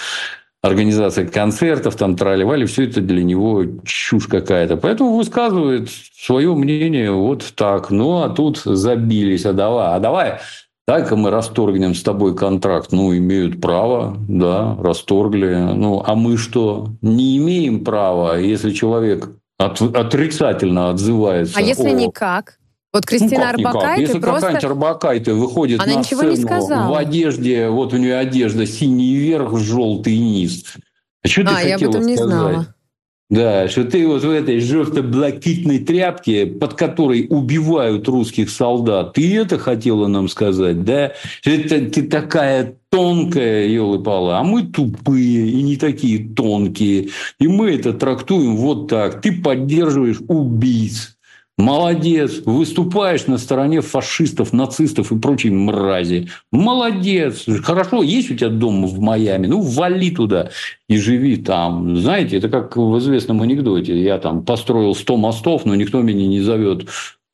C: Организация концертов, там трали все это для него чушь какая-то. Поэтому высказывает свое мнение вот так. Ну, а тут забились, а давай, а давай так мы расторгнем с тобой контракт. Ну, имеют право, да, расторгли. Ну, а мы что? Не имеем права, если человек от, отрицательно отзывается.
D: А если
C: о...
D: никак? Вот Кристина ну, Арбакайте
C: Если
D: просто...
C: какая-нибудь Арбакайте выходит Она на сцену в одежде, вот у нее одежда синий верх, желтый низ. А что а, ты
D: я об этом не знала.
C: Да, что ты вот в этой жовто-блакитной тряпке, под которой убивают русских солдат, ты это хотела нам сказать, да? Это ты такая тонкая, елы-палы, а мы тупые и не такие тонкие. И мы это трактуем вот так. Ты поддерживаешь убийц. Молодец, выступаешь на стороне фашистов, нацистов и прочей мрази. Молодец, хорошо, есть у тебя дом в Майами, ну вали туда и живи там. Знаете, это как в известном анекдоте. Я там построил 100 мостов, но никто меня не зовет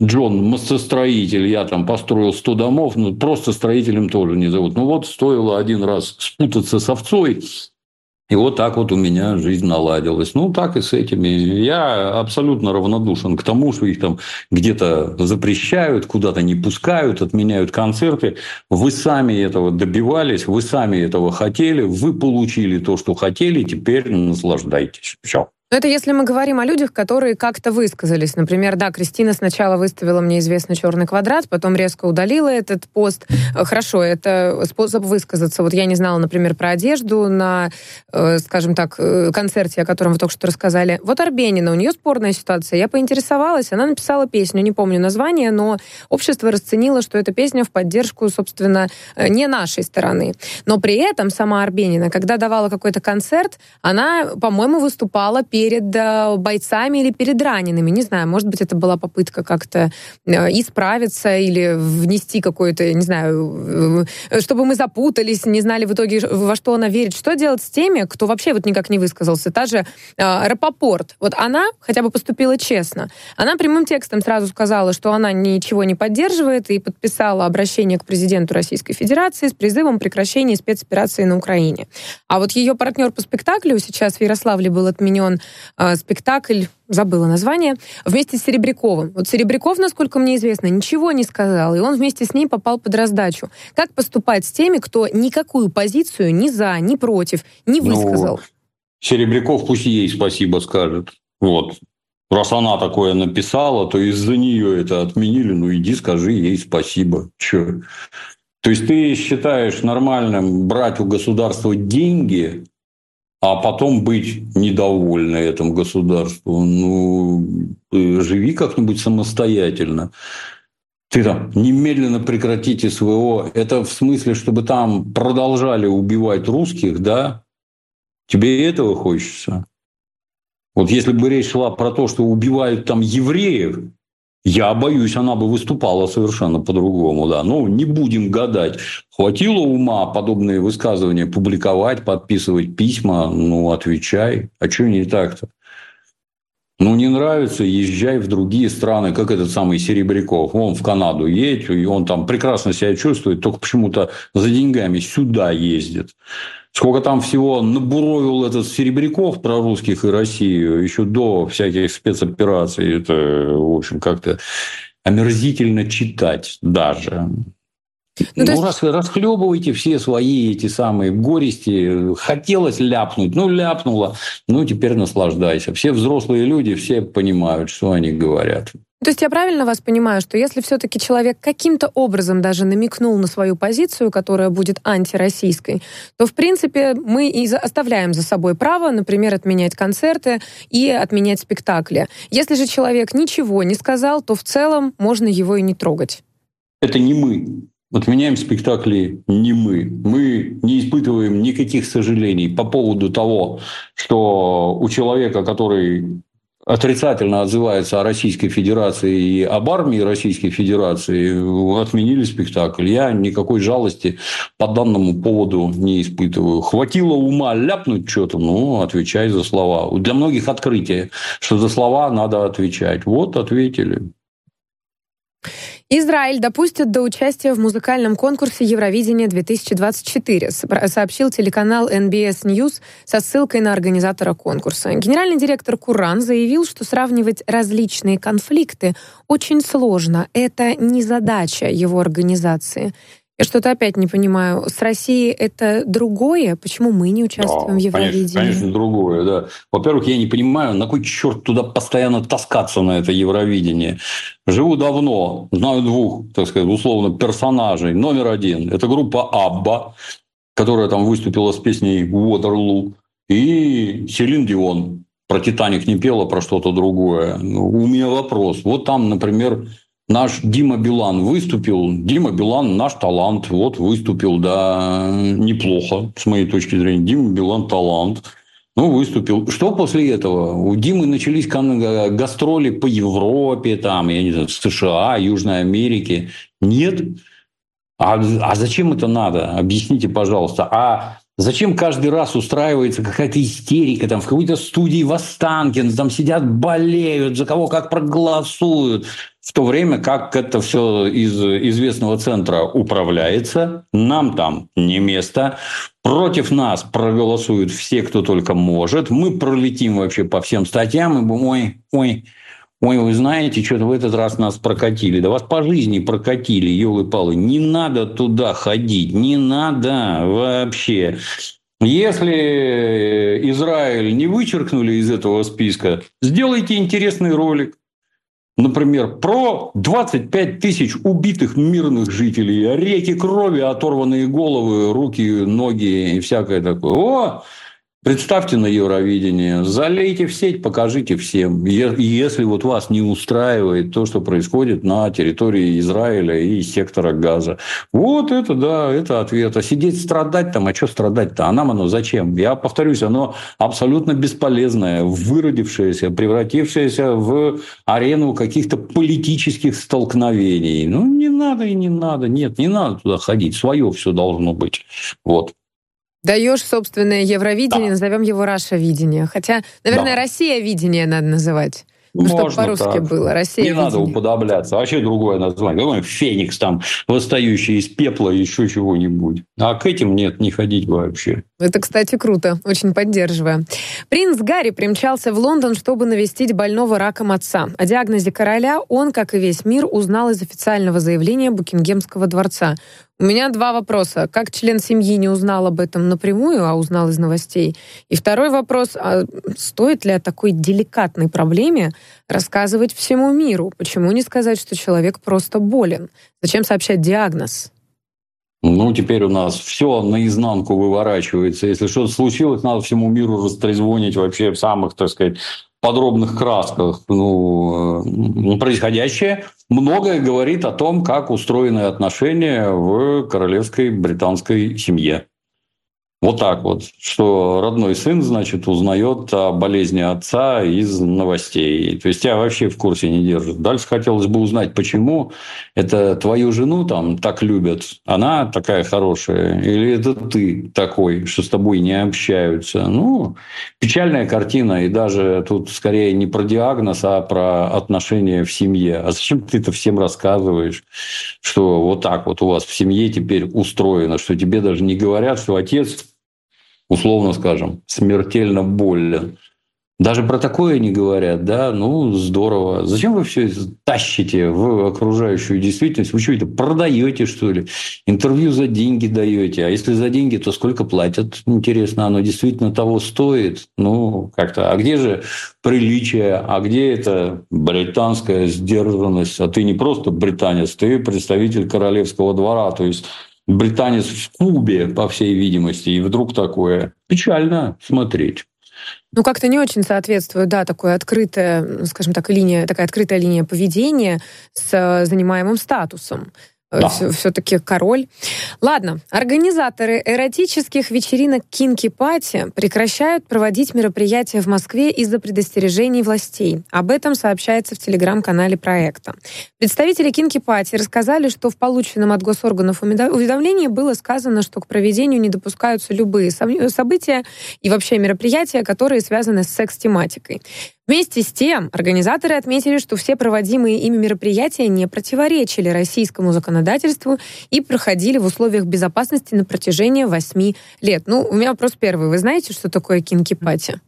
C: Джон, мостостроитель, я там построил 100 домов, ну, просто строителем тоже не зовут. Ну, вот стоило один раз спутаться с овцой, и вот так вот у меня жизнь наладилась. Ну, так и с этими. Я абсолютно равнодушен к тому, что их там где-то запрещают, куда-то не пускают, отменяют концерты. Вы сами этого добивались, вы сами этого хотели, вы получили то, что хотели, теперь наслаждайтесь. Все.
D: Но это если мы говорим о людях, которые как-то высказались. Например, да, Кристина сначала выставила мне известный черный квадрат, потом резко удалила этот пост. Э, хорошо, это способ высказаться. Вот я не знала, например, про одежду на, э, скажем так, э, концерте, о котором вы только что рассказали. Вот Арбенина, у нее спорная ситуация. Я поинтересовалась, она написала песню, не помню название, но общество расценило, что эта песня в поддержку, собственно, не нашей стороны. Но при этом сама Арбенина, когда давала какой-то концерт, она, по-моему, выступала перед перед э, бойцами или перед ранеными. Не знаю, может быть, это была попытка как-то э, исправиться или внести какое-то, не знаю, э, чтобы мы запутались, не знали в итоге, во что она верит. Что делать с теми, кто вообще вот никак не высказался? Та же Рапопорт. Вот она хотя бы поступила честно. Она прямым текстом сразу сказала, что она ничего не поддерживает и подписала обращение к президенту Российской Федерации с призывом прекращения спецоперации на Украине. А вот ее партнер по спектаклю сейчас в Ярославле был отменен э, спектакль, забыла название, вместе с Серебряковым. Вот Серебряков, насколько мне известно, ничего не сказал, и он вместе с ней попал под раздачу. Как поступать с теми, кто никакую позицию ни за, ни против не ну, высказал? Ну,
C: Серебряков пусть ей спасибо скажет. Вот. Раз она такое написала, то из-за нее это отменили. Ну, иди скажи ей спасибо. Че? То есть ты считаешь нормальным брать у государства деньги а потом быть недовольны этому государству. Ну, живи как-нибудь самостоятельно. Ты там немедленно прекратите СВО. Это в смысле, чтобы там продолжали убивать русских, да? Тебе этого хочется? Вот если бы речь шла про то, что убивают там евреев, Я боюсь, она бы выступала совершенно по-другому, да. Ну, не будем гадать. Хватило ума подобные высказывания публиковать, подписывать письма? Ну, отвечай. А что не так-то? Ну, не нравится, езжай в другие страны, как этот самый Серебряков. Он в Канаду едет, и он там прекрасно себя чувствует, только почему-то за деньгами сюда ездит. Сколько там всего набуровил этот Серебряков про русских и Россию еще до всяких спецопераций. Это, в общем, как-то омерзительно читать даже. Ну, ну есть... рас, расхлебывайте все свои эти самые горести. Хотелось ляпнуть, ну, ляпнула, ну, теперь наслаждайся. Все взрослые люди, все понимают, что они говорят.
D: То есть я правильно вас понимаю, что если все-таки человек каким-то образом даже намекнул на свою позицию, которая будет антироссийской, то, в принципе, мы и оставляем за собой право, например, отменять концерты и отменять спектакли. Если же человек ничего не сказал, то в целом можно его и не трогать.
C: Это не мы. Отменяем спектакли не мы. Мы не испытываем никаких сожалений по поводу того, что у человека, который отрицательно отзывается о Российской Федерации и об армии Российской Федерации, отменили спектакль. Я никакой жалости по данному поводу не испытываю. Хватило ума ляпнуть что-то, ну, отвечай за слова. Для многих открытие, что за слова надо отвечать. Вот, ответили.
D: Израиль допустит до участия в музыкальном конкурсе Евровидения 2024, сообщил телеканал NBS News со ссылкой на организатора конкурса. Генеральный директор Куран заявил, что сравнивать различные конфликты очень сложно. Это не задача его организации. Я что-то опять не понимаю. С Россией это другое? Почему мы не участвуем да, в Евровидении?
C: Конечно, конечно, другое, да. Во-первых, я не понимаю, на кой черт туда постоянно таскаться на это Евровидение. Живу давно, знаю двух, так сказать, условно, персонажей. Номер один – это группа Абба, которая там выступила с песней «Waterloo», и Селин Дион. Про «Титаник» не пела, про что-то другое. Ну, у меня вопрос. Вот там, например, наш Дима Билан выступил. Дима Билан наш талант. Вот выступил, да, неплохо, с моей точки зрения. Дима Билан талант. Ну, выступил. Что после этого? У Димы начались гастроли по Европе, там, я не знаю, США, Южной Америке. Нет. А, а зачем это надо? Объясните, пожалуйста. А Зачем каждый раз устраивается какая-то истерика, там в какой-то студии в Останкино, там сидят, болеют, за кого как проголосуют, в то время как это все из известного центра управляется, нам там не место, против нас проголосуют все, кто только может, мы пролетим вообще по всем статьям и будем, ой, ой, Ой, вы знаете, что-то в этот раз нас прокатили. Да вас по жизни прокатили, елы-палы. Не надо туда ходить, не надо вообще. Если Израиль не вычеркнули из этого списка, сделайте интересный ролик. Например, про 25 тысяч убитых мирных жителей, реки крови, оторванные головы, руки, ноги и всякое такое. О, Представьте на Евровидение, залейте в сеть, покажите всем. Если вот вас не устраивает то, что происходит на территории Израиля и сектора Газа. Вот это, да, это ответ. А сидеть страдать там, а что страдать-то? А нам оно зачем? Я повторюсь, оно абсолютно бесполезное, выродившееся, превратившееся в арену каких-то политических столкновений. Ну, не надо и не надо. Нет, не надо туда ходить. Свое все должно быть. Вот.
D: Даешь собственное Евровидение, да. назовем его Раша видение. Хотя, наверное, да. Россия видение надо называть. Ну, чтобы по-русски так. было. Россия
C: Не видение. надо уподобляться. Вообще другое название. Какой Феникс там, восстающий из пепла, еще чего-нибудь. А к этим нет, не ходить вообще.
D: Это, кстати, круто. Очень поддерживаю. Принц Гарри примчался в Лондон, чтобы навестить больного раком отца. О диагнозе короля он, как и весь мир, узнал из официального заявления Букингемского дворца. У меня два вопроса. Как член семьи не узнал об этом напрямую, а узнал из новостей? И второй вопрос. А стоит ли о такой деликатной проблеме рассказывать всему миру? Почему не сказать, что человек просто болен? Зачем сообщать диагноз?
C: Ну, теперь у нас все наизнанку выворачивается. Если что-то случилось, надо всему миру растрезвонить вообще в самых, так сказать, подробных красках. Ну, происходящее многое говорит о том, как устроены отношения в королевской британской семье. Вот так вот, что родной сын, значит, узнает о болезни отца из новостей. То есть тебя вообще в курсе не держит. Дальше хотелось бы узнать, почему это твою жену там так любят, она такая хорошая, или это ты такой, что с тобой не общаются. Ну, печальная картина, и даже тут скорее не про диагноз, а про отношения в семье. А зачем ты это всем рассказываешь, что вот так вот у вас в семье теперь устроено, что тебе даже не говорят, что отец условно скажем, смертельно болен. Даже про такое не говорят, да, ну, здорово. Зачем вы все тащите в окружающую действительность? Вы что это, продаете, что ли? Интервью за деньги даете. А если за деньги, то сколько платят? Интересно, оно действительно того стоит? Ну, как-то. А где же приличие? А где это британская сдержанность? А ты не просто британец, ты представитель королевского двора. То есть британец в Кубе, по всей видимости, и вдруг такое. Печально смотреть.
D: Ну, как-то не очень соответствует, да, такое открытая, скажем так, линия, такая открытая линия поведения с занимаемым статусом. Э, да. все-таки король. Ладно, организаторы эротических вечеринок Кинки Пати прекращают проводить мероприятия в Москве из-за предостережений властей. Об этом сообщается в телеграм-канале проекта. Представители Кинки Пати рассказали, что в полученном от госорганов уведомлении было сказано, что к проведению не допускаются любые события и вообще мероприятия, которые связаны с секс-тематикой. Вместе с тем, организаторы отметили, что все проводимые ими мероприятия не противоречили российскому законодательству и проходили в условиях безопасности на протяжении восьми лет. Ну, у меня вопрос первый. Вы знаете, что такое кинки-пати?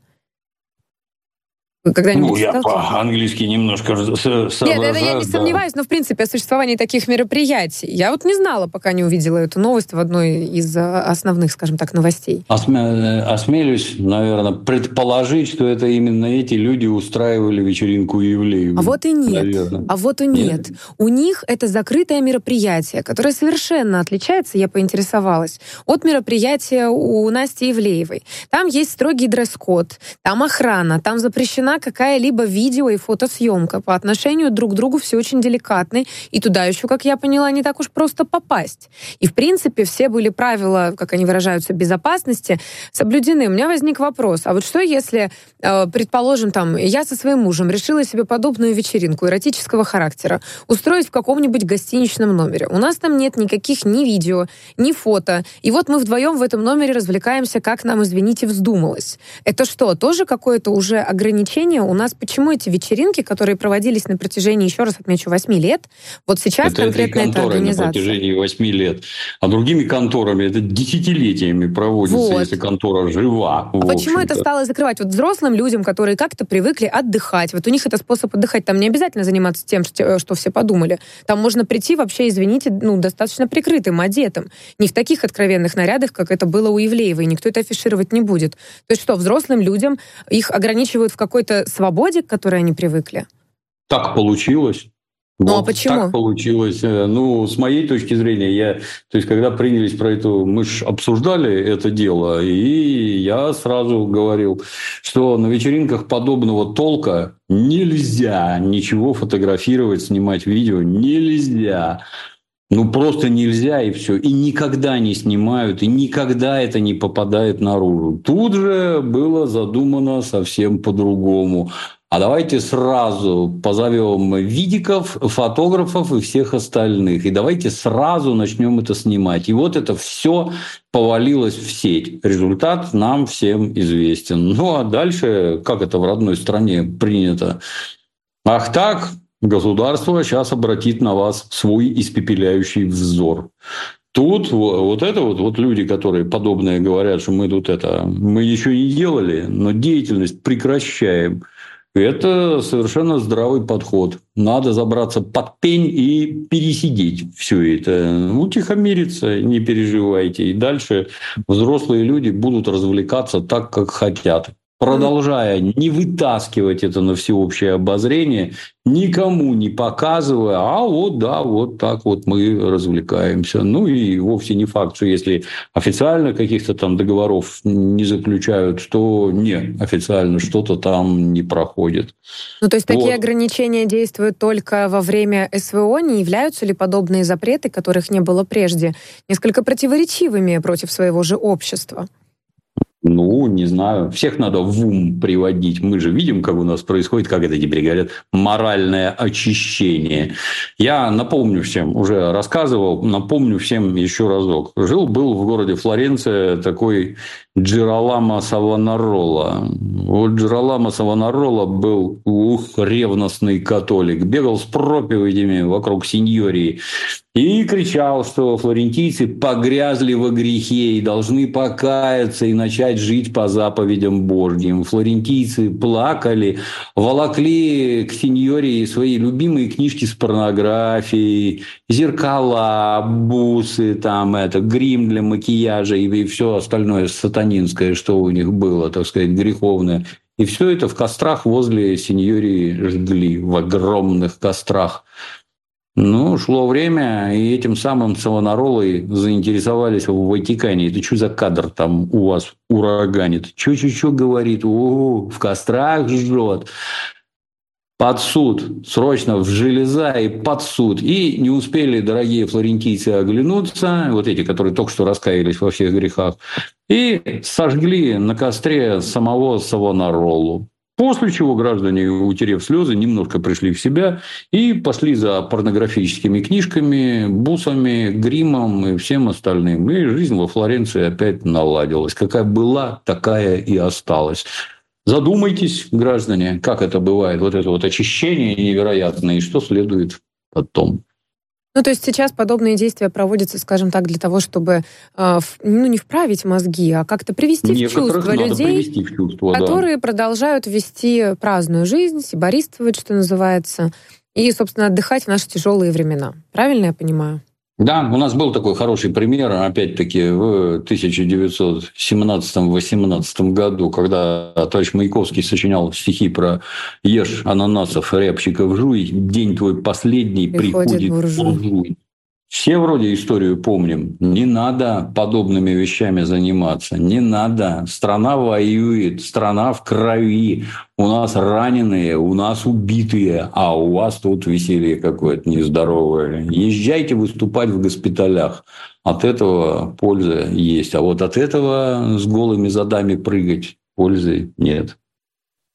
C: Вы когда-нибудь ну, я по-английски немножко.
D: Нет, это я не да. сомневаюсь, но в принципе о существовании таких мероприятий. Я вот не знала, пока не увидела эту новость в одной из а, основных, скажем так, новостей.
C: Осме... Э, осмелюсь, наверное, предположить, что это именно эти люди устраивали вечеринку Ивлеева.
D: А вот и нет. Наверное. А вот и нет. нет. У них это закрытое мероприятие, которое совершенно отличается, я поинтересовалась, от мероприятия у Насти Ивлеевой. Там есть строгий дресс-код, там охрана, там запрещена какая-либо видео и фотосъемка. По отношению друг к другу все очень деликатны, и туда еще, как я поняла, не так уж просто попасть. И, в принципе, все были правила, как они выражаются, безопасности соблюдены. У меня возник вопрос, а вот что если, э, предположим, там, я со своим мужем решила себе подобную вечеринку эротического характера устроить в каком-нибудь гостиничном номере. У нас там нет никаких ни видео, ни фото. И вот мы вдвоем в этом номере развлекаемся, как нам, извините, вздумалось. Это что, тоже какое-то уже ограничение ощущение у нас, почему эти вечеринки, которые проводились на протяжении, еще раз отмечу, 8 лет, вот сейчас это конкретно эта организация.
C: на протяжении 8 лет. А другими конторами это десятилетиями проводится, вот. если контора жива.
D: А почему это стало закрывать? Вот взрослым людям, которые как-то привыкли отдыхать, вот у них это способ отдыхать, там не обязательно заниматься тем, что, что все подумали. Там можно прийти вообще, извините, ну, достаточно прикрытым, одетым. Не в таких откровенных нарядах, как это было у Ивлеева, и никто это афишировать не будет. То есть что, взрослым людям их ограничивают в какой-то свободе, к которой они привыкли?
C: Так получилось.
D: Ну а вот а почему?
C: Так получилось. Э, ну, с моей точки зрения, я, то есть, когда принялись про это, мы же обсуждали это дело, и я сразу говорил, что на вечеринках подобного толка нельзя ничего фотографировать, снимать видео, нельзя. Ну, просто нельзя, и все. И никогда не снимают, и никогда это не попадает наружу. Тут же было задумано совсем по-другому. А давайте сразу позовем видиков, фотографов и всех остальных. И давайте сразу начнем это снимать. И вот это все повалилось в сеть. Результат нам всем известен. Ну а дальше, как это в родной стране принято? Ах так, Государство сейчас обратит на вас свой испепеляющий взор. Тут вот это вот, вот люди, которые подобное говорят, что мы тут это, мы еще не делали, но деятельность прекращаем. Это совершенно здравый подход. Надо забраться под пень и пересидеть все это. Утихомириться, не переживайте. И дальше взрослые люди будут развлекаться так, как хотят продолжая не вытаскивать это на всеобщее обозрение, никому не показывая, а вот да, вот так вот мы развлекаемся. Ну и вовсе не факт, что если официально каких-то там договоров не заключают, то не официально что-то там не проходит.
D: Ну то есть вот. такие ограничения действуют только во время СВО, не являются ли подобные запреты, которых не было прежде, несколько противоречивыми против своего же общества?
C: Ну, не знаю. Всех надо в ум приводить. Мы же видим, как у нас происходит, как это теперь говорят, моральное очищение. Я напомню всем, уже рассказывал, напомню всем еще разок. Жил-был в городе Флоренция такой Джиралама Савонарола. Вот Джиралама Савонарола был ух, ревностный католик. Бегал с проповедями вокруг сеньории. И кричал, что флорентийцы погрязли во грехе и должны покаяться и начать жить по заповедям Божьим. Флорентийцы плакали, волокли к сеньоре свои любимые книжки с порнографией, зеркала, бусы, там это, грим для макияжа и все остальное сатанинское, что у них было, так сказать, греховное. И все это в кострах возле сеньории жгли, в огромных кострах. Ну, шло время, и этим самым Савонаролой заинтересовались в Ватикане. Это что за кадр там у вас ураганит? Чё-чё-чё говорит? О, в кострах жжет. Под суд, срочно в железа и под суд. И не успели дорогие флорентийцы оглянуться, вот эти, которые только что раскаялись во всех грехах, и сожгли на костре самого Савонаролу. После чего граждане, утерев слезы, немножко пришли в себя и пошли за порнографическими книжками, бусами, гримом и всем остальным. И жизнь во Флоренции опять наладилась. Какая была, такая и осталась. Задумайтесь, граждане, как это бывает, вот это вот очищение невероятное, и что следует потом.
D: Ну, то есть сейчас подобные действия проводятся, скажем так, для того, чтобы э, ну, не вправить мозги, а как-то привести в чувство людей, в чувство, которые да. продолжают вести праздную жизнь, сибористывать, что называется, и, собственно, отдыхать в наши тяжелые времена. Правильно я понимаю?
C: Да, у нас был такой хороший пример, опять-таки, в 1917-18 году, когда товарищ Маяковский сочинял стихи про «Ешь ананасов, рябчиков жуй, день твой последний приходит, приходит буржуй». Все вроде историю помним. Не надо подобными вещами заниматься. Не надо. Страна воюет, страна в крови. У нас раненые, у нас убитые, а у вас тут веселье какое-то нездоровое. Езжайте выступать в госпиталях. От этого польза есть. А вот от этого с голыми задами прыгать пользы нет.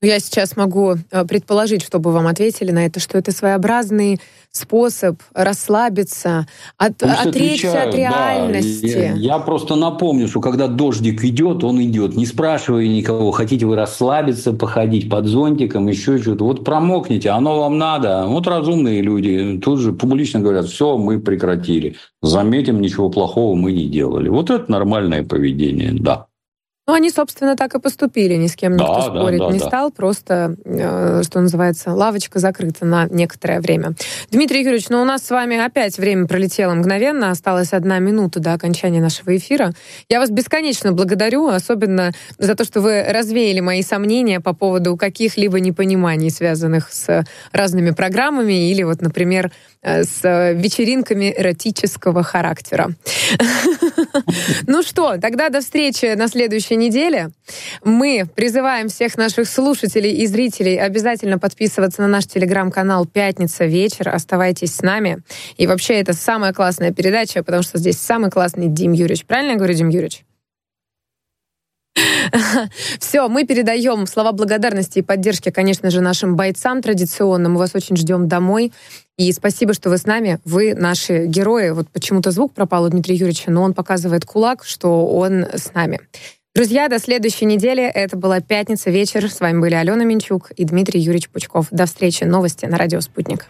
D: Я сейчас могу э, предположить, чтобы вам ответили на это, что это своеобразный способ расслабиться, от, Пусть отречься от реальности.
C: Да. Я, я просто напомню, что когда дождик идет, он идет. Не спрашивая никого, хотите вы расслабиться, походить под зонтиком, еще что-то. Вот промокните, оно вам надо. Вот разумные люди тут же публично говорят, все, мы прекратили. Заметим, ничего плохого мы не делали. Вот это нормальное поведение, да.
D: Ну, они, собственно, так и поступили, ни с кем никто да, спорить да, да, не да. стал, просто, э, что называется, лавочка закрыта на некоторое время. Дмитрий Юрьевич, ну у нас с вами опять время пролетело мгновенно, осталась одна минута до окончания нашего эфира. Я вас бесконечно благодарю, особенно за то, что вы развеяли мои сомнения по поводу каких-либо непониманий, связанных с разными программами или вот, например, э, с вечеринками эротического характера. [LAUGHS] [LAUGHS] Ну что, тогда до встречи на следующей неделе. Мы призываем всех наших слушателей и зрителей обязательно подписываться на наш телеграм-канал «Пятница вечер». Оставайтесь с нами. И вообще это самая классная передача, потому что здесь самый классный Дим Юрьевич. Правильно я говорю, Дим Юрьевич? [LAUGHS] Все, мы передаем слова благодарности и поддержки, конечно же, нашим бойцам традиционным. Мы вас очень ждем домой. И спасибо, что вы с нами. Вы наши герои. Вот почему-то звук пропал у Дмитрия Юрьевича, но он показывает кулак, что он с нами. Друзья, до следующей недели. Это была пятница вечер. С вами были Алена Минчук и Дмитрий Юрьевич Пучков. До встречи. Новости на радио «Спутник».